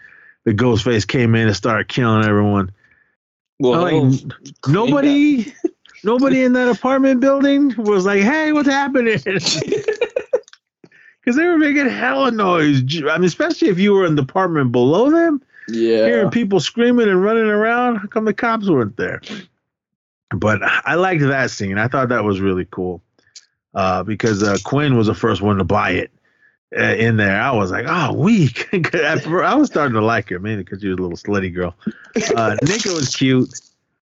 the Ghostface came in and started killing everyone. Well, Like, hell, Nobody, nobody in that apartment building was like, "Hey, what's happening?" Because they were making hella noise. I mean, especially if you were in the apartment below them, yeah. hearing people screaming and running around. How come the cops weren't there? But I liked that scene. I thought that was really cool uh, because uh, Quinn was the first one to buy it in there. I was like, oh, weak. I was starting to like her, mainly because she was a little slutty girl. Uh, Nika was cute.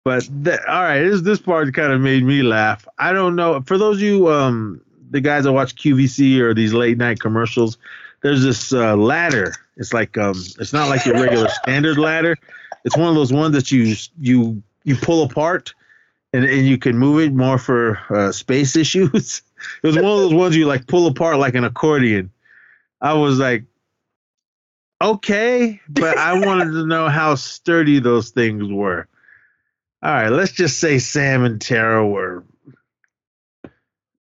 But all right, this this part kind of made me laugh. I don't know for those of you um the guys that watch QVC or these late night commercials. There's this uh, ladder. It's like um, it's not like your regular standard ladder. It's one of those ones that you you you pull apart, and and you can move it more for uh, space issues. it was one of those ones you like pull apart like an accordion. I was like, okay, but I wanted to know how sturdy those things were. All right, let's just say Sam and Tara were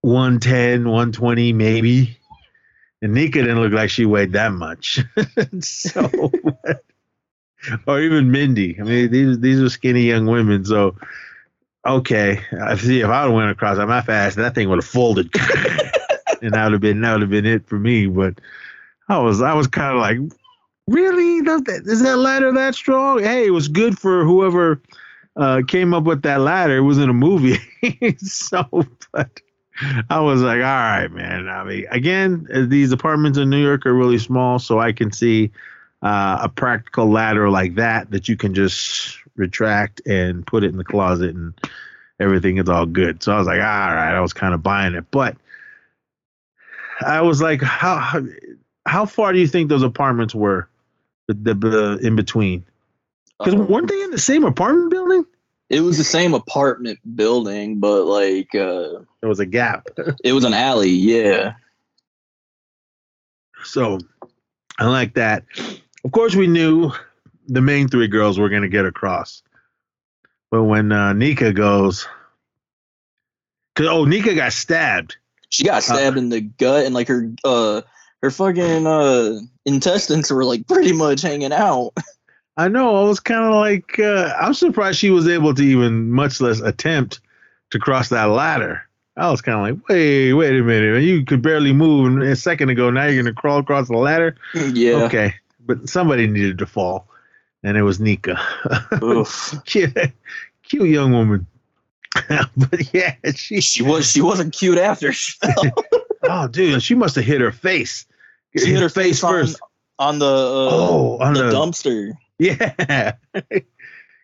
110, 120, maybe. And Nika didn't look like she weighed that much. so, or even Mindy. I mean, these these are skinny young women. So, okay, I see if I would have went across I'm not fast, that thing would have folded, and that would have been that would have been it for me. But I was I was kind of like, really? Is that ladder that strong? Hey, it was good for whoever uh, came up with that ladder. It was in a movie, so but. I was like, all right, man. I mean, again, these apartments in New York are really small, so I can see uh, a practical ladder like that that you can just retract and put it in the closet and everything is all good. So I was like, all right, I was kind of buying it, but I was like, how how, far do you think those apartments were, the, the, in between? Because Um, weren't they in the same apartment building? it was the same apartment building, but like uh, There was a gap. it was an alley. Yeah. So I like that. Of course, we knew the main three girls were going to get across. But when uh, Nika goes, cause, oh, Nika got stabbed. She got stabbed in the gut and like her uh her fucking uh intestines were like pretty much hanging out. I know. I was kind of like, uh, I'm surprised she was able to even, much less attempt to cross that ladder. I was kind of like, wait, wait a minute. You could barely move a second ago. Now you're going to crawl across the ladder? yeah. Okay. But somebody needed to fall, and it was Nika. Oof. cute, cute young woman. but yeah, she. She was she wasn't cute after she fell. Oh, dude, she must have hit her face. She hit her face on, first. on the uh, oh, on the the, dumpster. yeah.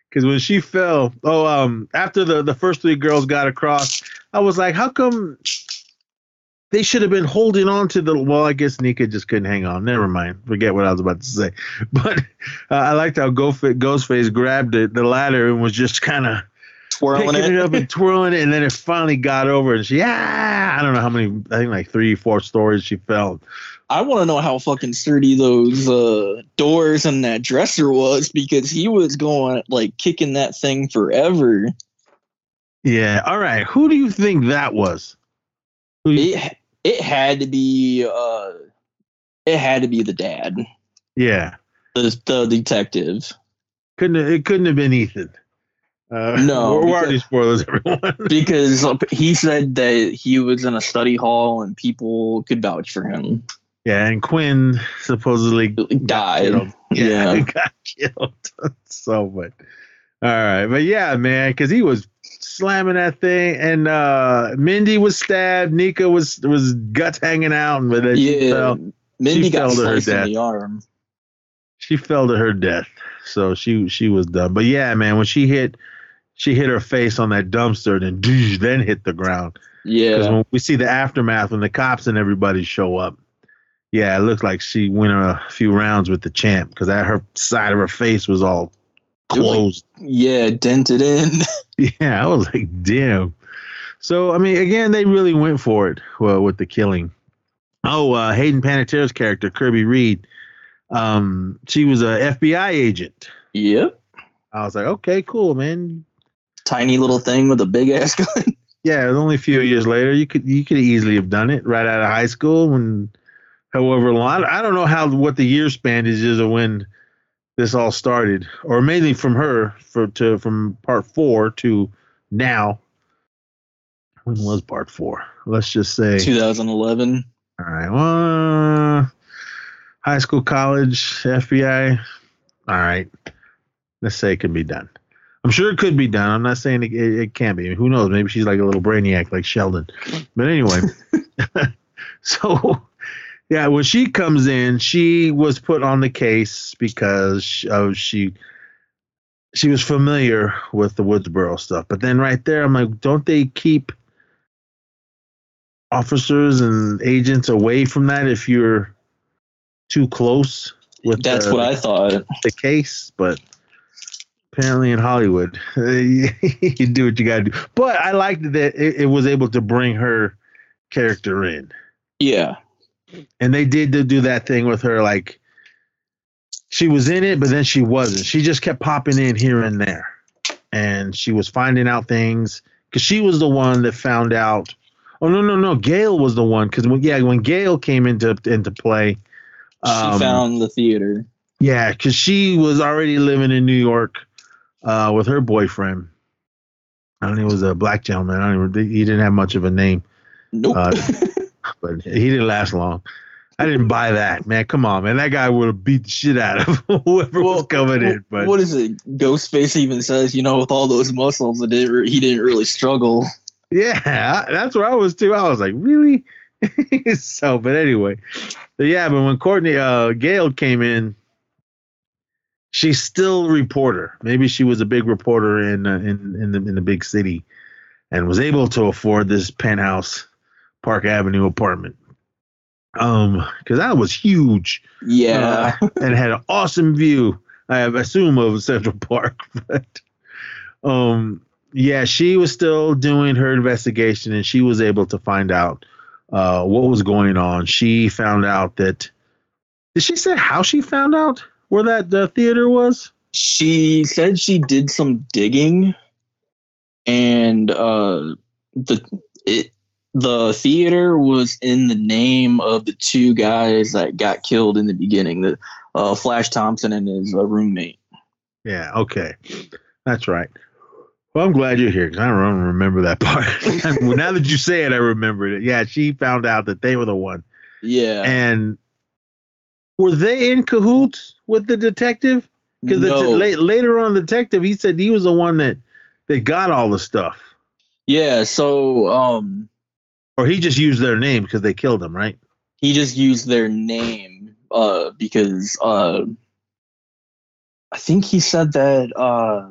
Because when she fell, oh, um, after the the first three girls got across, I was like, how come they should have been holding on to the? Well, I guess Nika just couldn't hang on. Never mind. Forget what I was about to say. But uh, I liked how Ghostfa- Ghostface grabbed it, the ladder and was just kind of Twirling picking it. it up and twirling it, and then it finally got over, and she yeah, I don't know how many, I think like three, four stories she fell. I want to know how fucking sturdy those uh, doors and that dresser was because he was going like kicking that thing forever. Yeah. All right. Who do you think that was? You- It it had to be uh, it had to be the dad, yeah. the the detective. Couldn't it couldn't have been Ethan. Uh, No, we're, already because- spoilers, everyone. because he said that he was in a study hall and people could vouch for him. yeah, and Quinn supposedly Died. killed. Yeah. he got killed. so, but all right, but yeah, man, because he was slamming that thing, and uh Mindy was stabbed. Nika was was guts hanging out, but then she Yeah, fell. Mindy she got fell to her sliced in death. the arm. she fell to her death. So she she was done. But yeah, man, when she hit she hit her face on that dumpster, then then hit the ground. Yeah. Because when we see the aftermath, when the cops and everybody show up, yeah, it looks like she went a few rounds with the champ because that her side of her face was all was like- closed. yeah, dented in. yeah, I was like, damn. So I mean, again, they really went for it well, with the killing. Oh, uh, Hayden Panettiere's character, Kirby Reed, um, she was a FBI agent. yep, I was like, okay, cool, man. Tiny little thing with a big ass gun. Yeah, only a few years later. You could you could easily have done it right out of high school when, however long. I don't know how what the year span is is of when this all started, or mainly from her for to from part four to now. When was part four? Let's just say 2011. all right. Well, high school, college, FBI. All right. Let's say it can be done. I'm sure it could be done. I'm not saying it, it, it can't be. Who knows? Maybe she's like a little brainiac like Sheldon. But anyway, so yeah, when she comes in, she was put on the case because of oh, she she was familiar with the Woodsboro stuff. But then right there, I'm like, don't they keep officers and agents away from that if you're too close with That's the, what I thought. the case? But apparently in Hollywood, you do what you got to do. But I liked that it, it was able to bring her character in. Yeah, and they did do that thing with her like she was in it but then she wasn't. She just kept popping in here and there. And she was finding out things. Because she was the one that found out. Oh no no no. Gale was the one. Because when yeah when gale came into into play she um, found the theater. Yeah, because she was already living in New York uh, with her boyfriend. I don't know, he was a black gentleman. I don't even, he didn't have much of a name, Nope. Uh, but he didn't last long. I didn't buy that, man. Come on, man. That guy would have beat the shit out of whoever was coming in. But what is it? Ghostface even says, you know, with all those muscles, it didn't he didn't really struggle. Yeah, that's where I was too. I was like, really? so, but anyway, but yeah, but when Courteney uh Gale came in, she's still a reporter. Maybe she was a big reporter in uh, in in the in the big city, and was able to afford this penthouse Park Avenue apartment. Um, because that was huge Yeah. and had an awesome view. I assume of Central Park, but um, yeah, she was still doing her investigation, and she was able to find out uh, what was going on. She found out that did she say how she found out where that uh, theater was? she said she did some digging and uh the it the theater was in the name of the two guys that got killed in the beginning the uh flash thompson and his uh, roommate Yeah, okay, that's right. Well, I'm glad you're here because I don't remember that part. well, now that you say it, I remembered it. Yeah, she found out that they were the one. yeah And were they in cahoots with the detective? Because no. la- later on, the detective he said he was the one that that got all the stuff, yeah so um or he just used their name because they killed him, right? he just used their name uh because uh i think he said that uh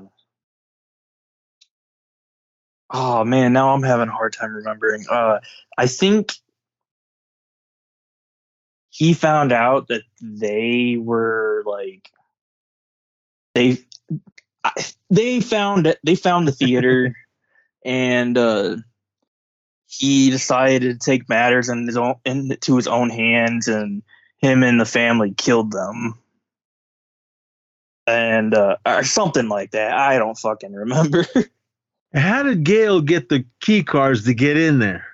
oh man now i'm having a hard time remembering uh i think he found out that they were like they they found it they found the theater and uh he decided to take matters in his own into his own hands and him and the family killed them. And uh or something like that. I don't fucking remember. How did Gale get the key cards to get in there?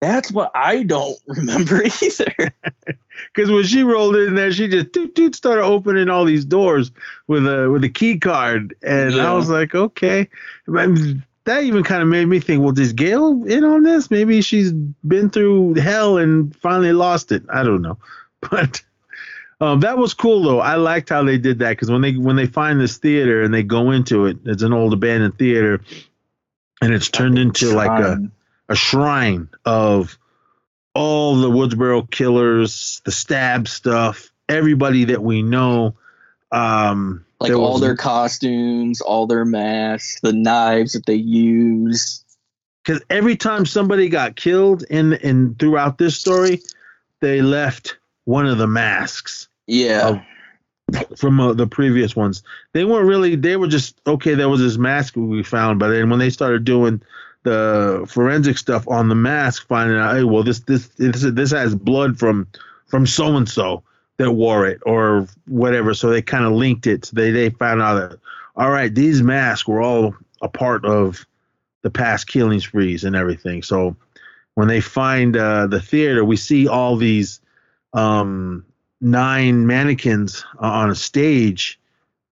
That's what i don't remember either Because when she rolled in there, she just toot, toot, started opening all these doors with a with a key card, and I was like, okay. That even kind of made me think, well, is Gale in on this? Maybe she's been through hell and finally lost it. I don't know, but um, that was cool though. I liked how they did that because when they when they find this theater and they go into it, it's an old abandoned theater, and it's turned into like a. a shrine of all the Woodsboro killers, the stab stuff, everybody that we know. Um, like all was- their costumes all their masks the knives that they use because every time somebody got killed in in throughout this story, they left one of the masks yeah from uh, the previous ones. They weren't really. They were just okay. There was this mask we found, but then when they started doing the forensic stuff on the mask, finding out, hey, well, this this this, this has blood from from so and so that wore it or whatever. So they kind of linked it. So they they found out that all right, these masks were all a part of the past killing sprees and everything. So when they find uh, the theater, we see all these um, nine mannequins on a stage,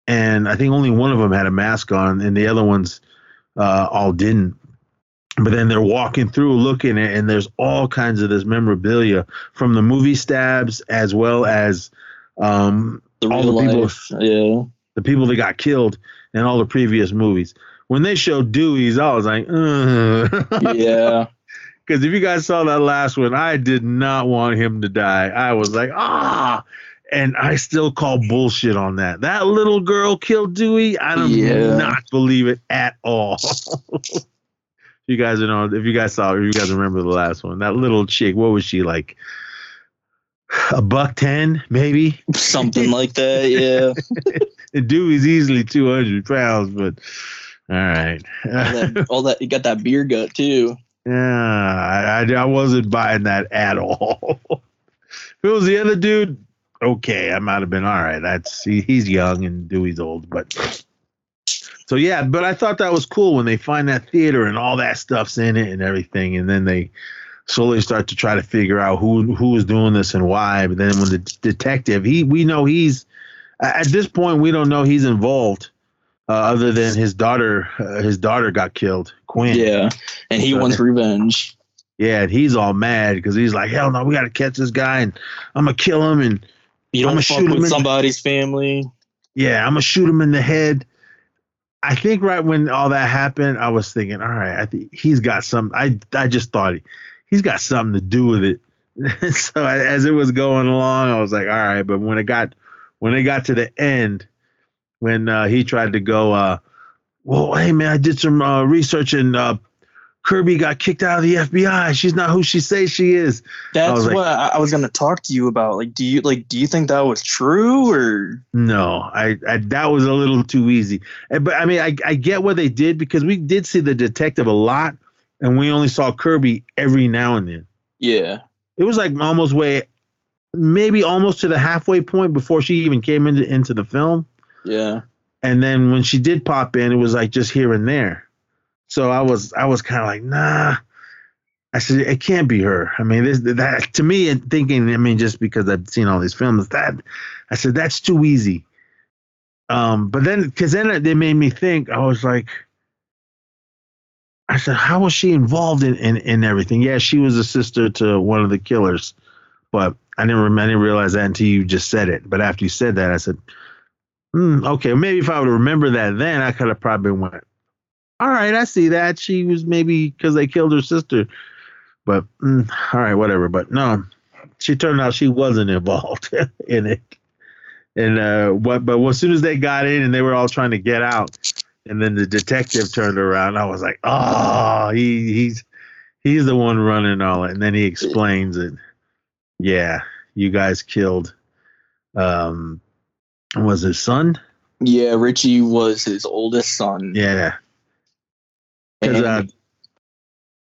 and I think only one of them had a mask on, and the other ones uh, all didn't. But then they're walking through, looking at, and there's all kinds of this memorabilia from the movie stabs as well as um, the all the people- life yeah the people that got killed in all the previous movies. When they showed Dewey's, I was like, Ugh. yeah Because if you guys saw that last one, I did not want him to die. I was like, ah. And I still call bullshit on that. That little girl killed Dewey. I do Yeah. not believe it at all. you guys are know if you guys saw, if you guys remember the last one, that little chick, what was she like? A buck ten, maybe. something like that yeah And Dewey's easily two hundred pounds, but all right. all that, all that you got that beer gut too Yeah, I, I, I wasn't buying that at all. if it was the other dude, okay, I might have been all right. That's he, he's young and Dewey's old, but so yeah. But I thought that was cool when they find that theater and all that stuff's in it and everything, and then they slowly start to try to figure out who who is doing this and why. But then when the detective, he we know he's at this point, we don't know he's involved, uh, other than his daughter. Uh, his daughter got killed, Quinn. Yeah, and he So wants revenge. Yeah, and he's all mad because he's like, hell no, we got to catch this guy and I'm gonna kill him and You don't shoot fuck him with in- somebody's family. yeah, I'm gonna shoot him in the head. I think right when all that happened, I was thinking, all right, I think he's got some. I I just thought he, he's got something to do with it. so I, as it was going along, I was like, all right. But when it got when it got to the end, when uh, he tried to go, uh, well, hey man, I did some uh, research and uh, Kirby got kicked out of the FBI. She's not who she says she is. That's was like- what I, I was gonna talk to you about. Like, do you like do you think that was true or No, I, I that was a little too easy. Eh, But I mean, I, I get what they did because we did see the detective a lot, and we only saw Kirby every now and then. yeah? It was like almost way, maybe almost to the halfway point before she even came into into the film. Yeah. And then when she did pop in, it was like just here and there. So I was I was kind of like, nah. I said it can't be her. I mean, this that to me, thinking. I mean, just because I've seen all these films, that I said that's too easy. Um, but then because then it made me think. I was like, I said, how was she involved in, in in everything? Yeah, she was a sister to one of the killers, but I didn't I didn't realize that until you just said it. But after you said that, I said, Hmm, okay, maybe if I would remember that then, I could have probably went, all right, I see that. She was maybe because they killed her sister. But mm, all right, whatever. But no, she turned out she wasn't involved in it. And uh, what? But as soon as they got in and they were all trying to get out, and then the detective turned around, I was like, oh, he he's he's the one running all it. And then he explains it. Yeah, you guys killed. Um, was his son? Yeah, Richie was his oldest son. Yeah. Uh,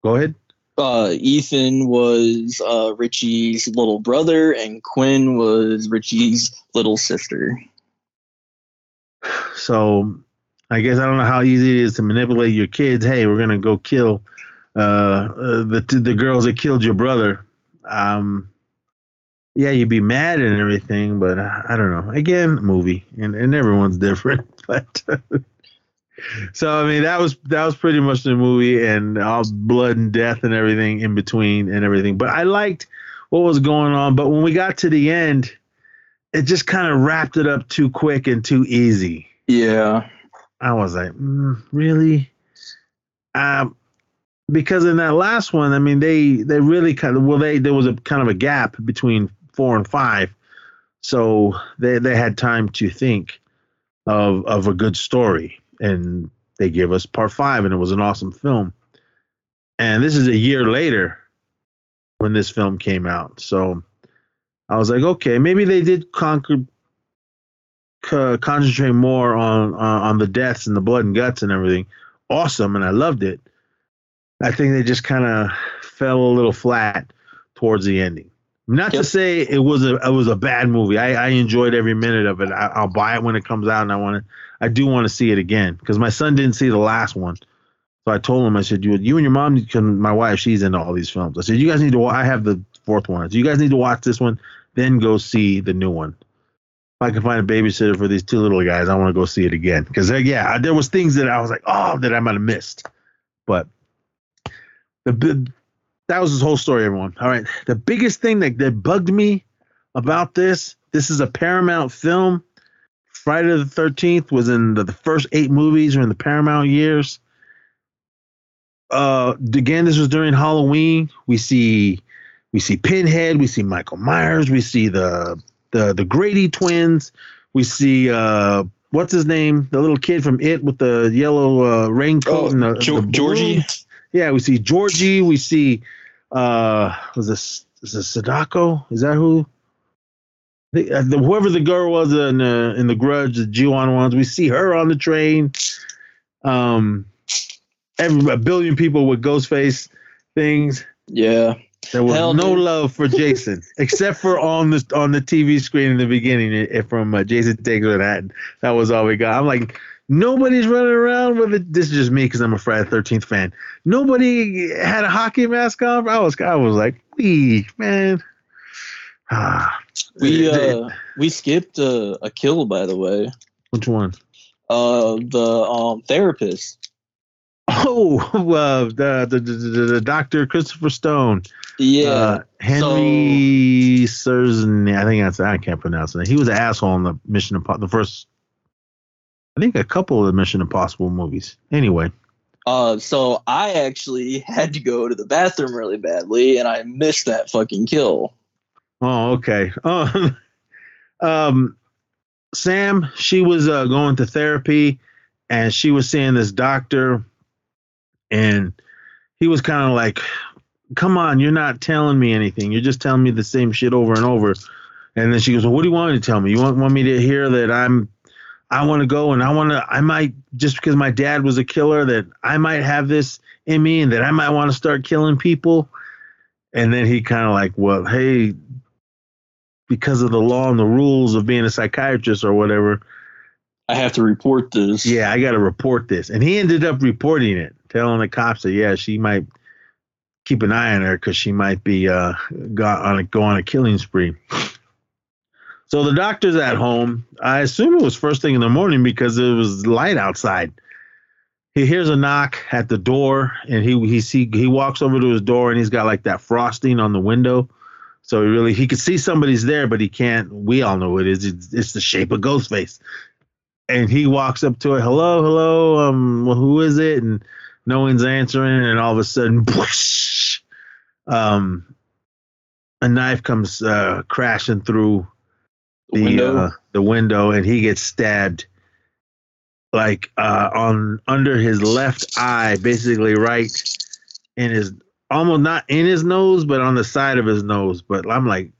go ahead. uh, Ethan was uh, Richie's little brother, and Quinn was Richie's little sister. So I guess I don't know how easy it is to manipulate your kids. Hey, we're gonna go kill uh, uh the the girls that killed your brother. Um, yeah, you'd be mad and everything, but uh, I don't know. Again, movie, and and everyone's different. But so I mean, that was that was pretty much the movie, and all blood and death and everything in between and everything. But I liked what was going on. But when we got to the end, it just kind of wrapped it up too quick and too easy. Yeah. I was like, mm, really? Um, because in that last one, I mean, they they really kind of well, they there was a kind of a gap between four and five, so they they had time to think of of a good story, and they gave us part five, and it was an awesome film. And this is a year later when this film came out, so I was like, okay, maybe they did conquer co- concentrate more on, on on the deaths and the blood and guts and everything. Awesome, and I loved it. I think they just kind of fell a little flat towards the ending. Not to say it was a it was a bad movie. I, I enjoyed every minute of it. I, I'll buy it when it comes out, and I want to. I do want to see it again because my son didn't see the last one. So I told him, I said, "You, you and your mom, can, my wife, she's into all these films. I said, you guys need to. I have the fourth one. So you guys need to watch this one, then go see the new one. If I can find a babysitter for these two little guys, I want to go see it again because yeah, there was things that I was like, oh, that I might have missed, but the that was his whole story, everyone. All right, the biggest thing that that bugged me about this, this is a Paramount film. Friday the Thirteenth was in the, the first eight movies or in the Paramount years. Uh, again, this was during Halloween. We see we see Pinhead, we see Michael Myers, we see the the the Grady twins, we see uh what's his name, the little kid from It with the yellow uh, raincoat Oh, and the, the Georgie? Yeah, we see Georgie. We see uh was this is this Sadako? Is that who? The, uh, the, whoever the girl was in the in the Grudge, the Ju-On ones, we see her on the train. Um, every a billion people with ghost face things. Yeah. There was Hell, no dude. love for Jason, except for on the on the TV screen in the beginning it, it from uh, Jason Takes Manhattan. That was all we got. I'm like, nobody's running around with it. This is just me because I'm a Friday the Thirteenth fan. Nobody had a hockey mask on. I was I was like, wee man. Ah, We uh we skipped uh, a kill by the way. which one? Uh the um therapist. Oh, uh, the, the, the, the, Doctor Christopher Stone. Yeah. Uh, Henry Surzan. I think that's I can't pronounce it. He was an asshole in the Mission Impossible. The first, I think, a couple of the Mission Impossible movies. Anyway, Uh, so I actually had to go to the bathroom really badly, and I missed that fucking kill. oh okay. Um, um, Sam, she was uh, going to therapy, and she was seeing this doctor, and he was kind of like, "Come on, you're not telling me anything. You're just telling me the same shit over and over." And then she goes, "Well, what do you want me to tell me? You want want me to hear that I'm, I want to go and I want to, I might just because my dad was a killer that I might have this in me and that I might want to start killing people." And then he kind of like, "Well, hey." Because of the law and the rules of being a psychiatrist or whatever, I have to report this. yeah, I got to report this. And he ended up reporting it, telling the cops that, yeah, she might keep an eye on her because she might be uh, go on a, go on a killing spree. So the doctor's at home. I assume it was first thing in the morning because it was light outside. He hears a knock at the door, and he he see he walks over to his door, and he's got like that frosting on the window. So he really he could see somebody's there, but he can't. We all know who it is. It's, it's the shape of Ghostface and he walks up to it. Hello, hello. Um, who is it? And no one's answering. And all of a sudden, whoosh, um, a knife comes uh, crashing through The the window. Uh, the window, and he gets stabbed like uh, on under his left eye, basically right in his almost not in his nose, but on the side of his nose. But I'm like,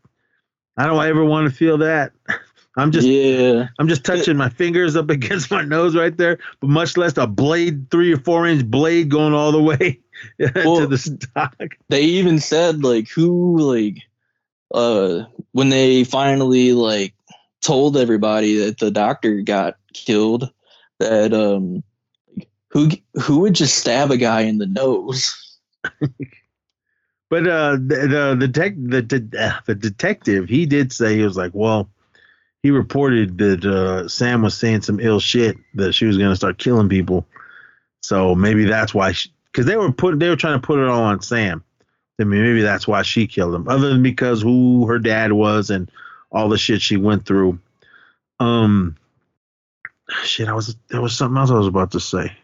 I don't ever want to feel that. I'm just yeah. I'm just touching my fingers up against my nose right there, but much less a blade, three or four inch blade going all the way to the stock. They even said like who like uh when they finally like told everybody that the doctor got killed that um who who would just stab a guy in the nose? But uh, the the the, tech, the, the, uh, the detective he did say he was like, well, he reported that uh, Sam was saying some ill shit that she was gonna start killing people, so maybe that's why. Because they were put they were trying to put it all on Sam. I mean, maybe that's why she killed him, other than because who her dad was and all the shit she went through. Um, shit, I was there was something else I was about to say.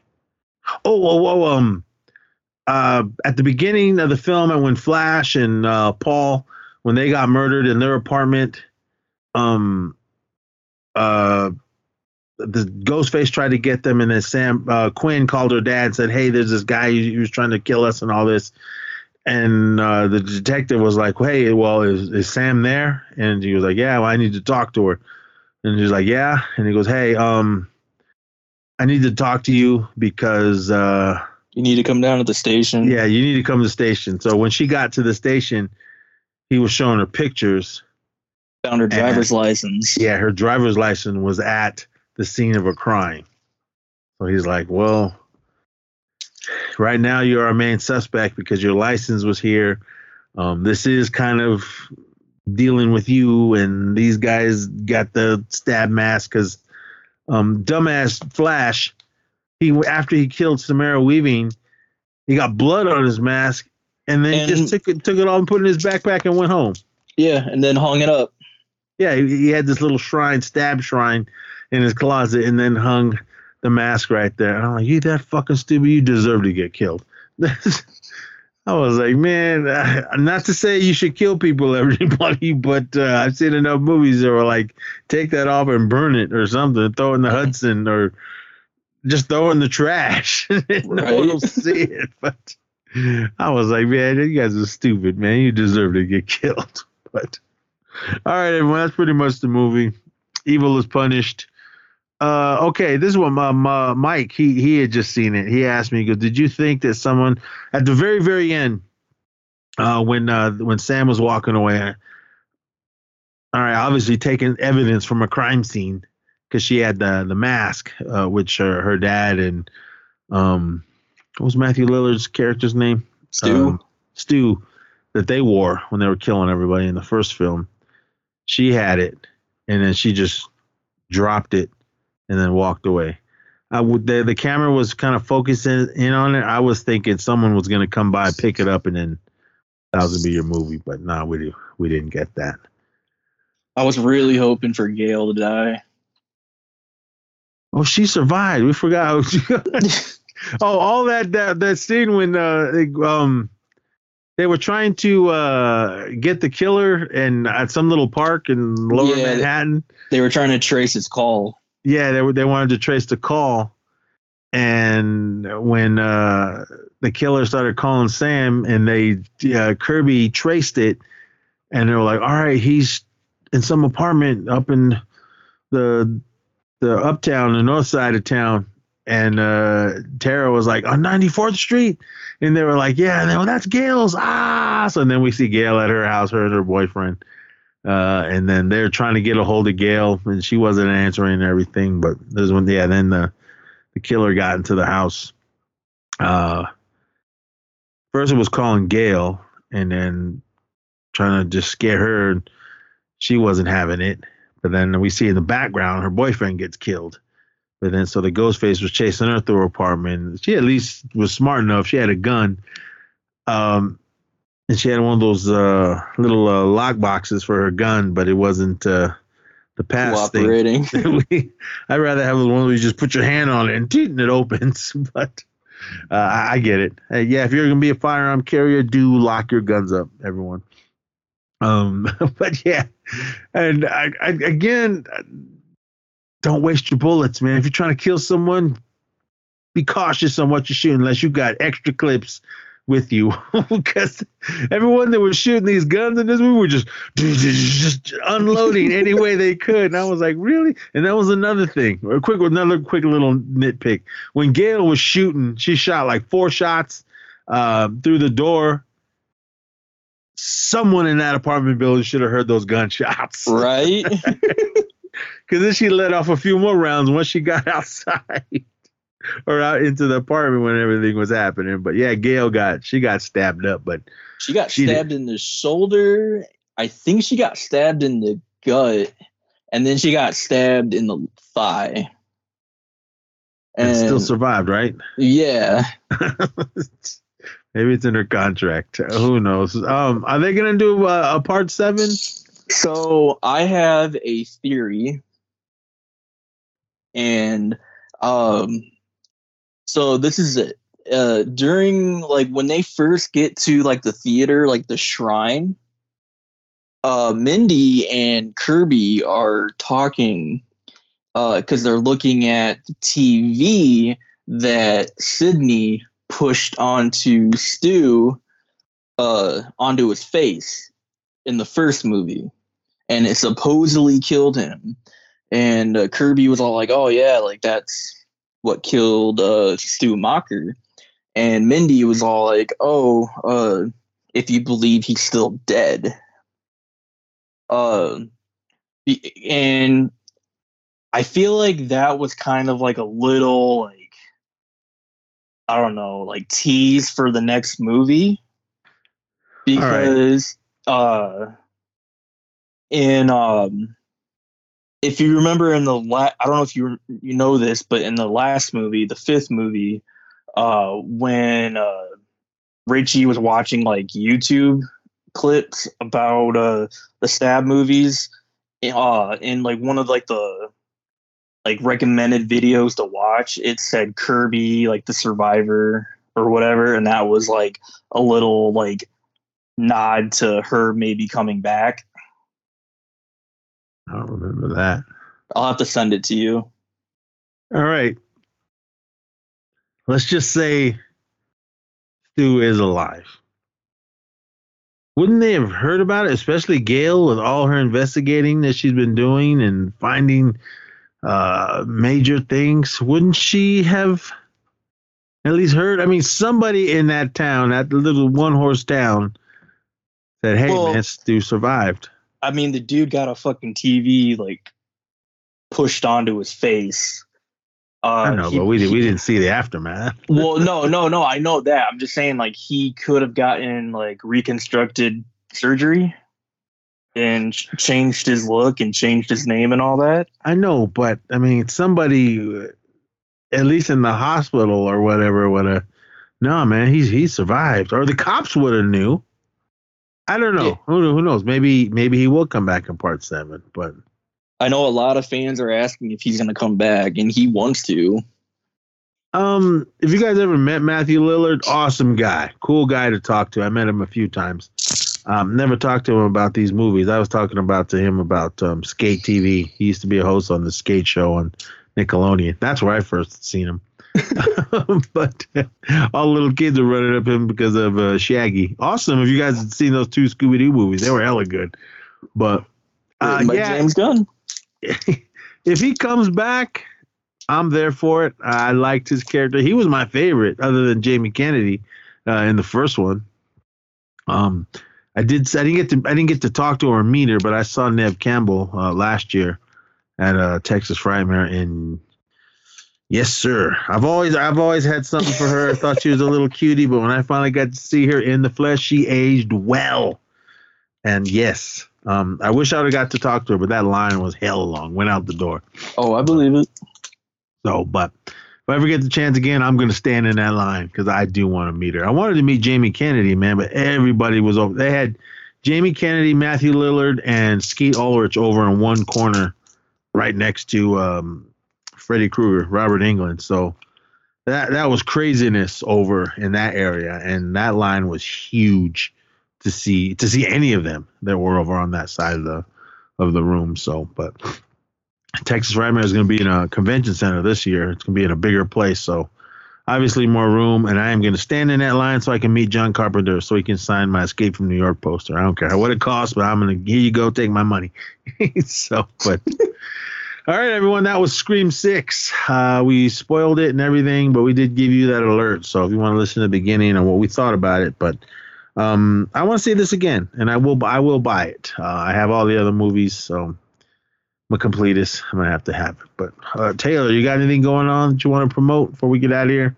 Oh, oh, oh um, uh, at the beginning of the film, and when Flash and uh, Paul, when they got murdered in their apartment, um, uh, the Ghostface tried to get them, and then Sam uh, Quinn called her dad and said, "Hey, there's this guy who was trying to kill us and all this." And uh, the detective was like, "Hey, well, is, is Sam there?" And he was like, "Yeah, well, I need to talk to her." And he's like, "Yeah," and he goes, "Hey, um, I need to talk to you because." Uh, You need to come down to the station. yeah, you need to come to the station. So when she got to the station, he was showing her pictures. Found her driver's license. Yeah, her driver's license was at the scene of a crime. So he's like, Well, right now you're our main suspect because your license was here. Um, this is kind of dealing with you, and these guys got the stab mask because um, dumbass Flash, he after he killed Samara Weaving, he got blood on his mask, and then And- just took it took it all and put it in his backpack and went home. Yeah, and then hung it up. Yeah, he, he had this little shrine, stab shrine, in his closet, and then hung the mask right there. And I'm like, you that fucking stupid. You deserve to get killed. I was like, man, not to say you should kill people, everybody, but uh, I've seen enough movies that were like, take that off and burn it or something, throw it in the Hudson or just throw it in the trash. no one Right. will see it. But I was like, man, you guys are stupid, man. You deserve to get killed. But all right, everyone, that's pretty much the movie. Evil is punished. Uh, okay, this is what my, my Mike he he had just seen it. He asked me, he goes, "Did you think that someone at the very very end, uh, when uh, when Sam was walking away, all right, obviously taking evidence from a crime scene because she had the the mask, uh, which her her dad and um, what was Matthew Lillard's character's name? Stu. Um, Stu that they wore when they were killing everybody in the first film. she had it, and then she just dropped it and then walked away. I would the the camera was kind of focusing in on it. I was thinking someone was gonna come by, pick it up, and then that was gonna be your movie. But no, we did, we didn't get that. I was really hoping for Gale to die. Oh, she survived. We forgot. Oh, all that that that scene when uh they, um they were trying to uh get the killer and at some little park in Lower Yeah. Manhattan. They were trying to trace his call. Yeah, they were they wanted to trace the call, and when uh the killer started calling Sam and they uh, Kirby traced it, and they were like, "All right, he's in some apartment up in the the uptown, the north side of town." And uh Tara was like, "On 94th Street," and they were like, "Yeah," and they were, "That's Gale's." Ah, so then we see Gale at her house, her and her boyfriend. Uh, and then they're trying to get a hold of Gale, and she wasn't answering everything. But there's when, yeah, then the the killer got into the house. Uh, first it was calling Gale, and then trying to just scare her. and She wasn't having it. But then we see in the background her boyfriend gets killed. But then so the ghost face was chasing her through her apartment. She at least was smart enough. She had a gun. Um, and she had one of those uh, little uh, lock boxes for her gun, but it wasn't uh, the pass thing. cooperating. I'd rather have one where you just put your hand on it and, and it opens. But uh, I get it. Uh, yeah, if you're gonna be a firearm carrier, do lock your guns up, everyone. Um, but yeah, and I, I, again, don't waste your bullets, man. If you're trying to kill someone, be cautious on what you shoot unless you got extra clips with you, because everyone that was shooting these guns in this movie were just just unloading any way they could. And I was like, really? And that was another thing. A quick, another quick little nitpick. When Gale was shooting, she shot like four shots uh, through the door. Someone in that apartment building should have heard those gunshots. right? Because then she let off a few more rounds once she got outside or out into the apartment when everything was happening. But yeah, Gale got she got stabbed up, but She got She did. stabbed in the shoulder. I think she got stabbed in the gut, and then she got stabbed in the thigh. and And still survived, right? yeah, Maybe it's in her contract. Who knows? Um, are they gonna do uh, a part seven? so I have a theory, and um, so this is it. Uh, during like when they first get to like the theater, like the shrine, uh, Mindy and Kirby are talking because they're looking at TV that Sidney pushed onto Stu, uh, onto his face in the first movie, and it supposedly killed him. And uh, Kirby was all like, "Oh yeah, like that's what killed uh, Stu Macher." And Mindy was all like, "Oh, uh, if you believe he's still dead." Uh, and I feel like that was kind of like a little like I don't know, like tease for the next movie because uh in um if you remember in the la- I don't know if you you know this, but in the last movie, the fifth movie, uh when uh Richie was watching like YouTube clips about uh the stab movies uh in like one of like the like recommended videos to watch it said kirby like the survivor or whatever and that was like a little like nod to her maybe coming back I don't remember that. i'll have to send it to you All right. Let's just say Stu is alive. Wouldn't they have heard about it, especially Gale, with all her investigating that she's been doing and finding uh, major things? Wouldn't she have at least heard? I mean, somebody in that town, that little one horse town, said, "Hey, Well- man, Stu survived." I mean the dude got a fucking tv like pushed onto his face uh I know, he- but we, he- we didn't see the aftermath. well no no no i know that i'm just saying like he could have gotten like reconstructed surgery and ch- changed his look and changed his name and all that. I know, but I mean, somebody, uh, at least in the hospital or whatever, would have. No, man, he's he survived, or the cops would have knew. I don't know. Yeah. Who who knows? Maybe maybe he will come back in part seven, but I know a lot of fans are asking if he's going to come back, and he wants to. Um, if you guys ever met Matthew Lillard, awesome guy, cool guy to talk to. I met him a few times. Um, never talked to him about these movies. I was talking about to him about um, Skate TV. He used to be a host on the Skate Show on Nickelodeon. That's where I first seen him. but all the little kids are running up him because of uh, Shaggy. Awesome! If you guys had seen those two Scooby Doo movies, they were hella good. But uh, yeah, James Gunn. if he comes back, I'm there for it. I liked his character. He was my favorite, other than Jamie Kennedy uh, in the first one. Um, I did. I didn't get to. I didn't get to talk to her or meet her, but I saw Neve Campbell uh, last year at uh, Texas Frightmare, and yes, sir. I've always. I've always had something for her. I thought she was a little cutie, but when I finally got to see her in the flesh, she aged well. And yes, um, I wish I would have got to talk to her, but that line was hell long. Went out the door. Oh, I believe it. So, but if I ever get the chance again, I'm going to stand in that line because I do want to meet her. I wanted to meet Jamie Kennedy, man, but everybody was over. They had Jamie Kennedy, Matthew Lillard, and Skeet Ulrich over in one corner, right next to um, Freddy Krueger, Robert Englund. So that that was craziness over in that area, and that line was huge to see to see any of them that were over on that side of the of the room. So, but Texas Frightmare is going to be in a convention center this year. It's going to be in a bigger place, so obviously more room. And I am going to stand in that line so I can meet John Carpenter, so he can sign my Escape from New York poster. I don't care what it costs, but I'm going to here you go, take my money. so, but all right, everyone, that was Scream Six. Uh, we spoiled it and everything, but we did give you that alert. So if you want to listen to the beginning and what we thought about it, but um, I want to say this again, and I will. I will buy it. Uh, I have all the other movies, so I'm a completist. I'm gonna have to have it. But uh, Taylor, you got anything going on that you want to promote before we get out of here?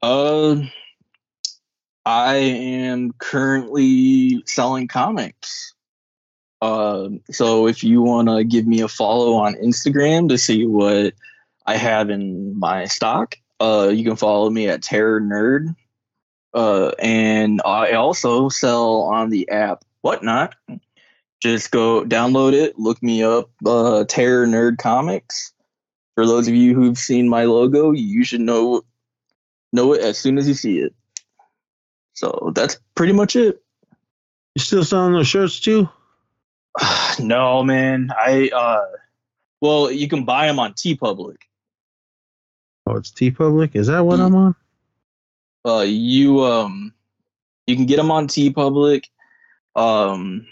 Uh, I am currently selling comics. Uh, so if you want to give me a follow on Instagram to see what I have in my stock, uh, you can follow me at Terror Nerd. Uh, and I also sell on the app Whatnot. Just go download it, look me up, uh, Terror Nerd Comics. For those of you who've seen my logo, you should know know it as soon as you see it. So that's pretty much it. You still selling those shirts too? no, man. I uh well, you can buy them on TeePublic. Oh, it's TeePublic. Is that what I'm on? Uh you um you can get them on TeePublic. Um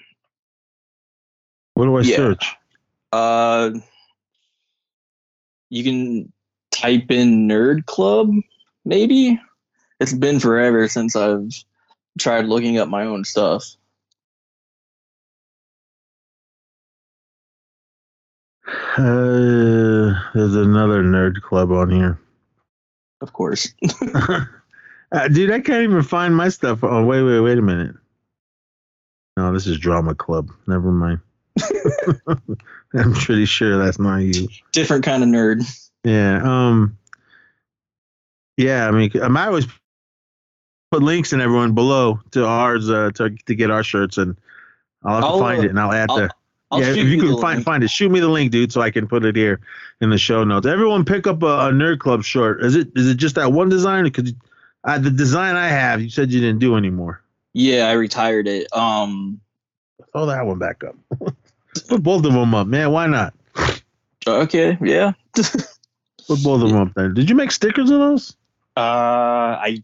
What do I Yeah. search? uh you can type in Nerd Club maybe. It's been forever since I've tried looking up my own stuff. Uh, there's another nerd club on here. Of course. uh, dude, I can't even find my stuff. Oh, wait, wait, wait a minute. No, this is Drama Club. Never mind. I'm pretty sure that's not you. Different kind of nerd. Yeah. Um. Yeah, I mean, I might always put links in everyone below to ours uh, to to get our shirts, and I'll have to I'll, find uh, it and I'll add I'll- the. I'll yeah, if you can find link. find it, shoot me the link, dude, so I can put it here in the show notes. Everyone, pick up a, a Nerd Club shirt. Is it is it just that one design? Because uh, the design I have, you said you didn't do anymore. Yeah, I retired it. Um Throw that one back up. put both of them up, man. Why not? okay, yeah. Put both of them up there. Did you make stickers of those? Uh I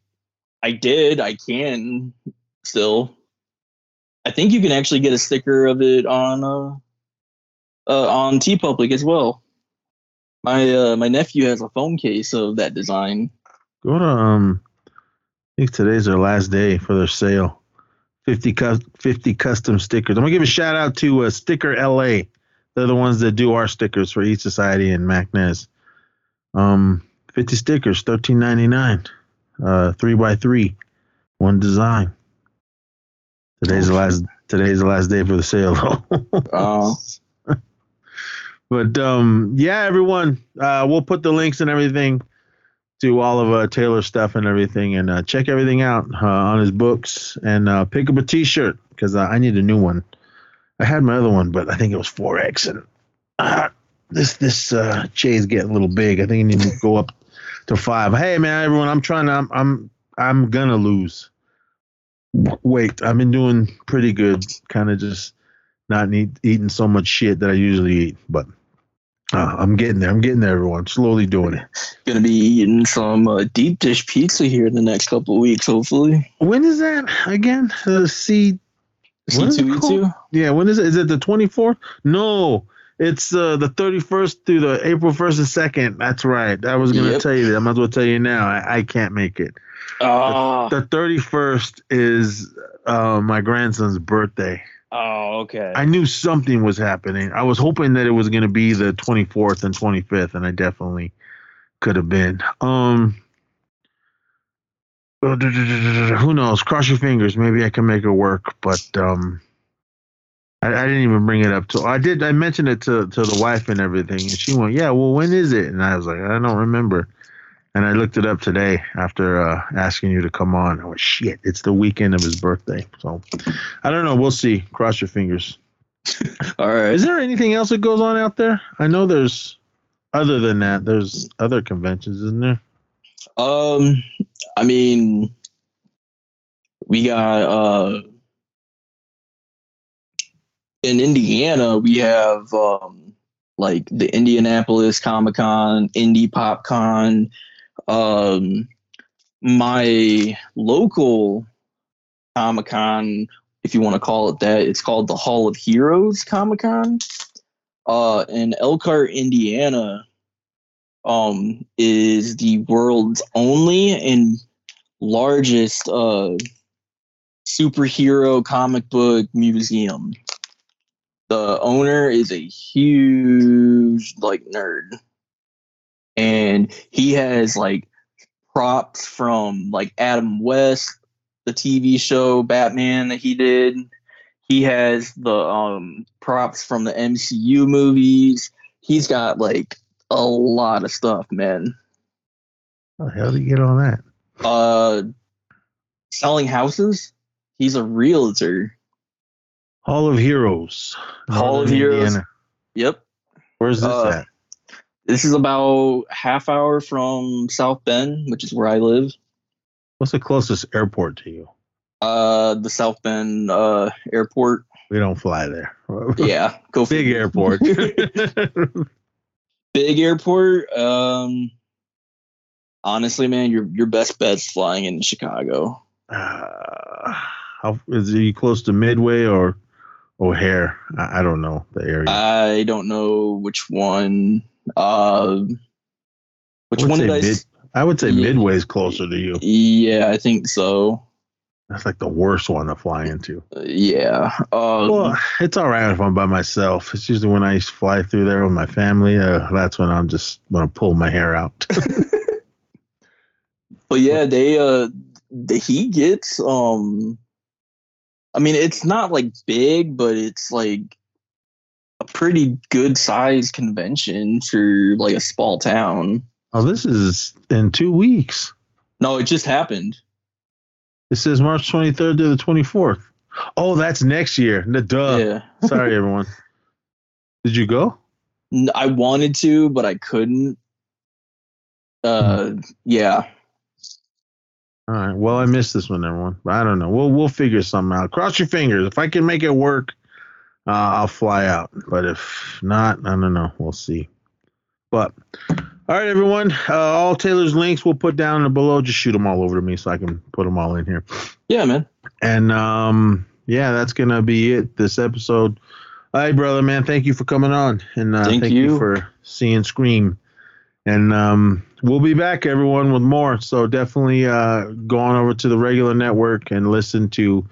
I did. I can still. I think you can actually get a sticker of it on uh, uh on TeePublic as well. My uh my nephew has a phone case of that design. Go to um. I think today's their last day for their sale. 50, cus- 50 custom stickers. I'm gonna give a shout out to uh, Sticker LA. They're the ones that do our stickers for East Society and MacNez. Um, 50 stickers, 13.99. Uh, three by three, one design. Today's the last. Today's the last day for the sale, though. Uh, But um, yeah, everyone, uh, we'll put the links and everything to all of uh, Taylor's stuff and everything, and uh, check everything out uh, on his books and uh, pick up a T-shirt because uh, I need a new one. I had my other one, but I think it was 4X, and uh, this this uh, is getting a little big. I think I need to go up to five. Hey man, everyone, I'm trying to. I'm I'm I'm gonna lose weight. I've been doing pretty good, kind of just not eat, eating so much shit that I usually eat, but uh, I'm getting there. I'm getting there, everyone. Slowly doing it. gonna be eating some uh, deep dish pizza here in the next couple of weeks, hopefully. When is that again? The C. C What is it two E two. Yeah, when is it? Is it the 24th? No, it's uh, the 31st through the April 1st and 2nd. That's right. I was gonna Yep. tell you that. I might as well tell you now. I, I can't make it. Oh, The 31st is uh, my grandson's birthday. oh, okay. I knew something was happening. I was hoping that it was going to be the 24th and 25th, and I definitely could have been. Um, who knows? Cross your fingers. Maybe I can make it work. But um, I, I didn't even bring it up to. I did. I mentioned it to to the wife and everything, and she went, "Yeah, well, when is it?" And I was like, "I don't remember." And I looked it up today after uh, asking you to come on. I went, "Shit, it's the weekend of his birthday." So I don't know. We'll see. Cross your fingers. All right. Is there anything else that goes on out there? I know there's other than that, there's other conventions, isn't there? Um, I mean, we got uh in Indiana we have um like the Indianapolis Comic Con, Indy PopCon. Um, my local Comic Con, if you want to call it that, it's called the Hall of Heroes Comic Con. Uh, in Elkhart, Indiana, um, is the world's only and largest uh, superhero comic book museum. The owner is a huge like nerd, and he has like props from like Adam West, the TV show Batman that he did. He has the um, props from the MCU movies. He's got like a lot of stuff, man. How the hell did you get on that? Uh, selling houses. He's a realtor. Hall of Heroes. Hall of Heroes. Indiana. Yep. Where's this Uh, at? This is about half hour from South Bend, which is where I live. What's the closest airport to you? Uh, the South Bend uh airport. We don't fly there. Yeah, go Big airport. Big airport. Um, honestly, man, your your best bet's flying in Chicago. uh, how is he close to Midway or O'Hare? I, I don't know the area. I don't know which one. Um, which one did I? mid- s- I would say Yeah. Midway's closer to you. Yeah, I think so. That's like the worst one to fly into. Uh, yeah. Um, Well, it's all right if I'm by myself. It's usually when I fly through there with my family. Uh, that's when I'm just gonna pull my hair out. but yeah, they uh, the, he gets um. I mean, it's not like big, but it's like a pretty good size convention for like a small town. oh, this is in two weeks. No, it just happened. It says March 23rd to the 24th. Oh, that's next year. Duh. yeah. Sorry, everyone. Did you go? I wanted to, but I couldn't. Uh, yeah. All right. Well, I missed this one, everyone. But I don't know. We'll we'll figure something out. Cross your fingers. If I can make it work, uh, I'll fly out. But if not, I don't know. We'll see. But all right, everyone. Uh, all Taylor's links we'll put down below. Just shoot them all over to me so I can put them all in here. Yeah, man. And um, yeah, that's gonna be it. This episode. All right, brother, man. Thank you for coming on, and uh, Thank thank, you. you. for seeing Scream. And um, we'll be back, everyone, with more. So definitely uh, go on over to the regular network and listen to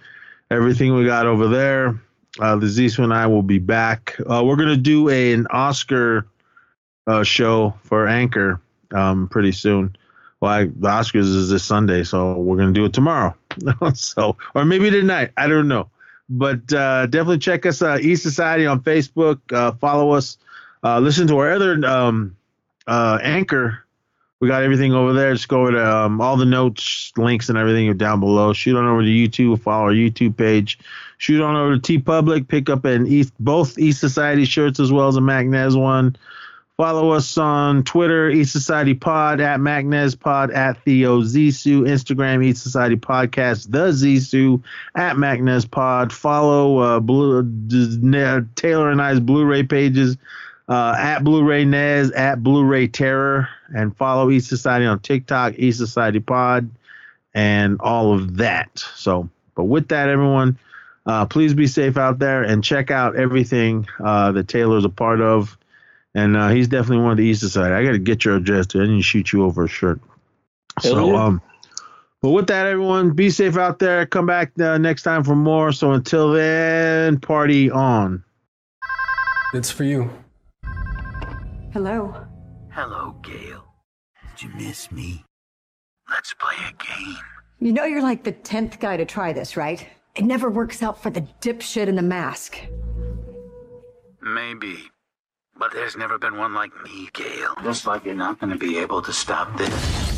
everything we got over there. Uh, the Ziswa and I will be back. Uh, we're gonna do a, an Oscar uh, show for Anchor um, pretty soon. Well, I, the Oscars is this Sunday, so we're gonna do it tomorrow. so, or maybe tonight. I don't know. but uh, definitely check us uh, East Society on Facebook. Uh, follow us. Uh, listen to our other um, uh, anchor. We got everything over there. Just go over to um, all the notes, links, and everything are down below. Shoot on over to YouTube. Follow our YouTube page. Shoot on over to TeePublic. Pick up an East both East Society shirts as well as a Magnez one. Follow us on Twitter, East Society Pod, at Magnez Pod, at Theo Zissou, Instagram, East Society Podcast, The Zissou, at Magnez Pod. Follow uh, Blue, Taylor and I's Blu ray pages uh, at Blu-ray Nez, at Blu-ray Terror, and follow East Society on TikTok, East Society Pod, and all of that. So, but with that, everyone, uh, please be safe out there and check out everything uh, that Taylor's a part of. And uh, he's definitely one of the East Society. I got to get your address I need to, and shoot you over a shirt. Hell so, yeah. um, but with that, everyone, be safe out there. Come back uh, next time for more. So until then, party on. It's for you. Hello. Hello, Gale. Did you miss me? Let's play a game. You know you're like the tenth guy to try this, right? It never works out for the dipshit in the mask. Maybe. But there's never been one like me, Gale. Just like you're not gonna be able to stop this.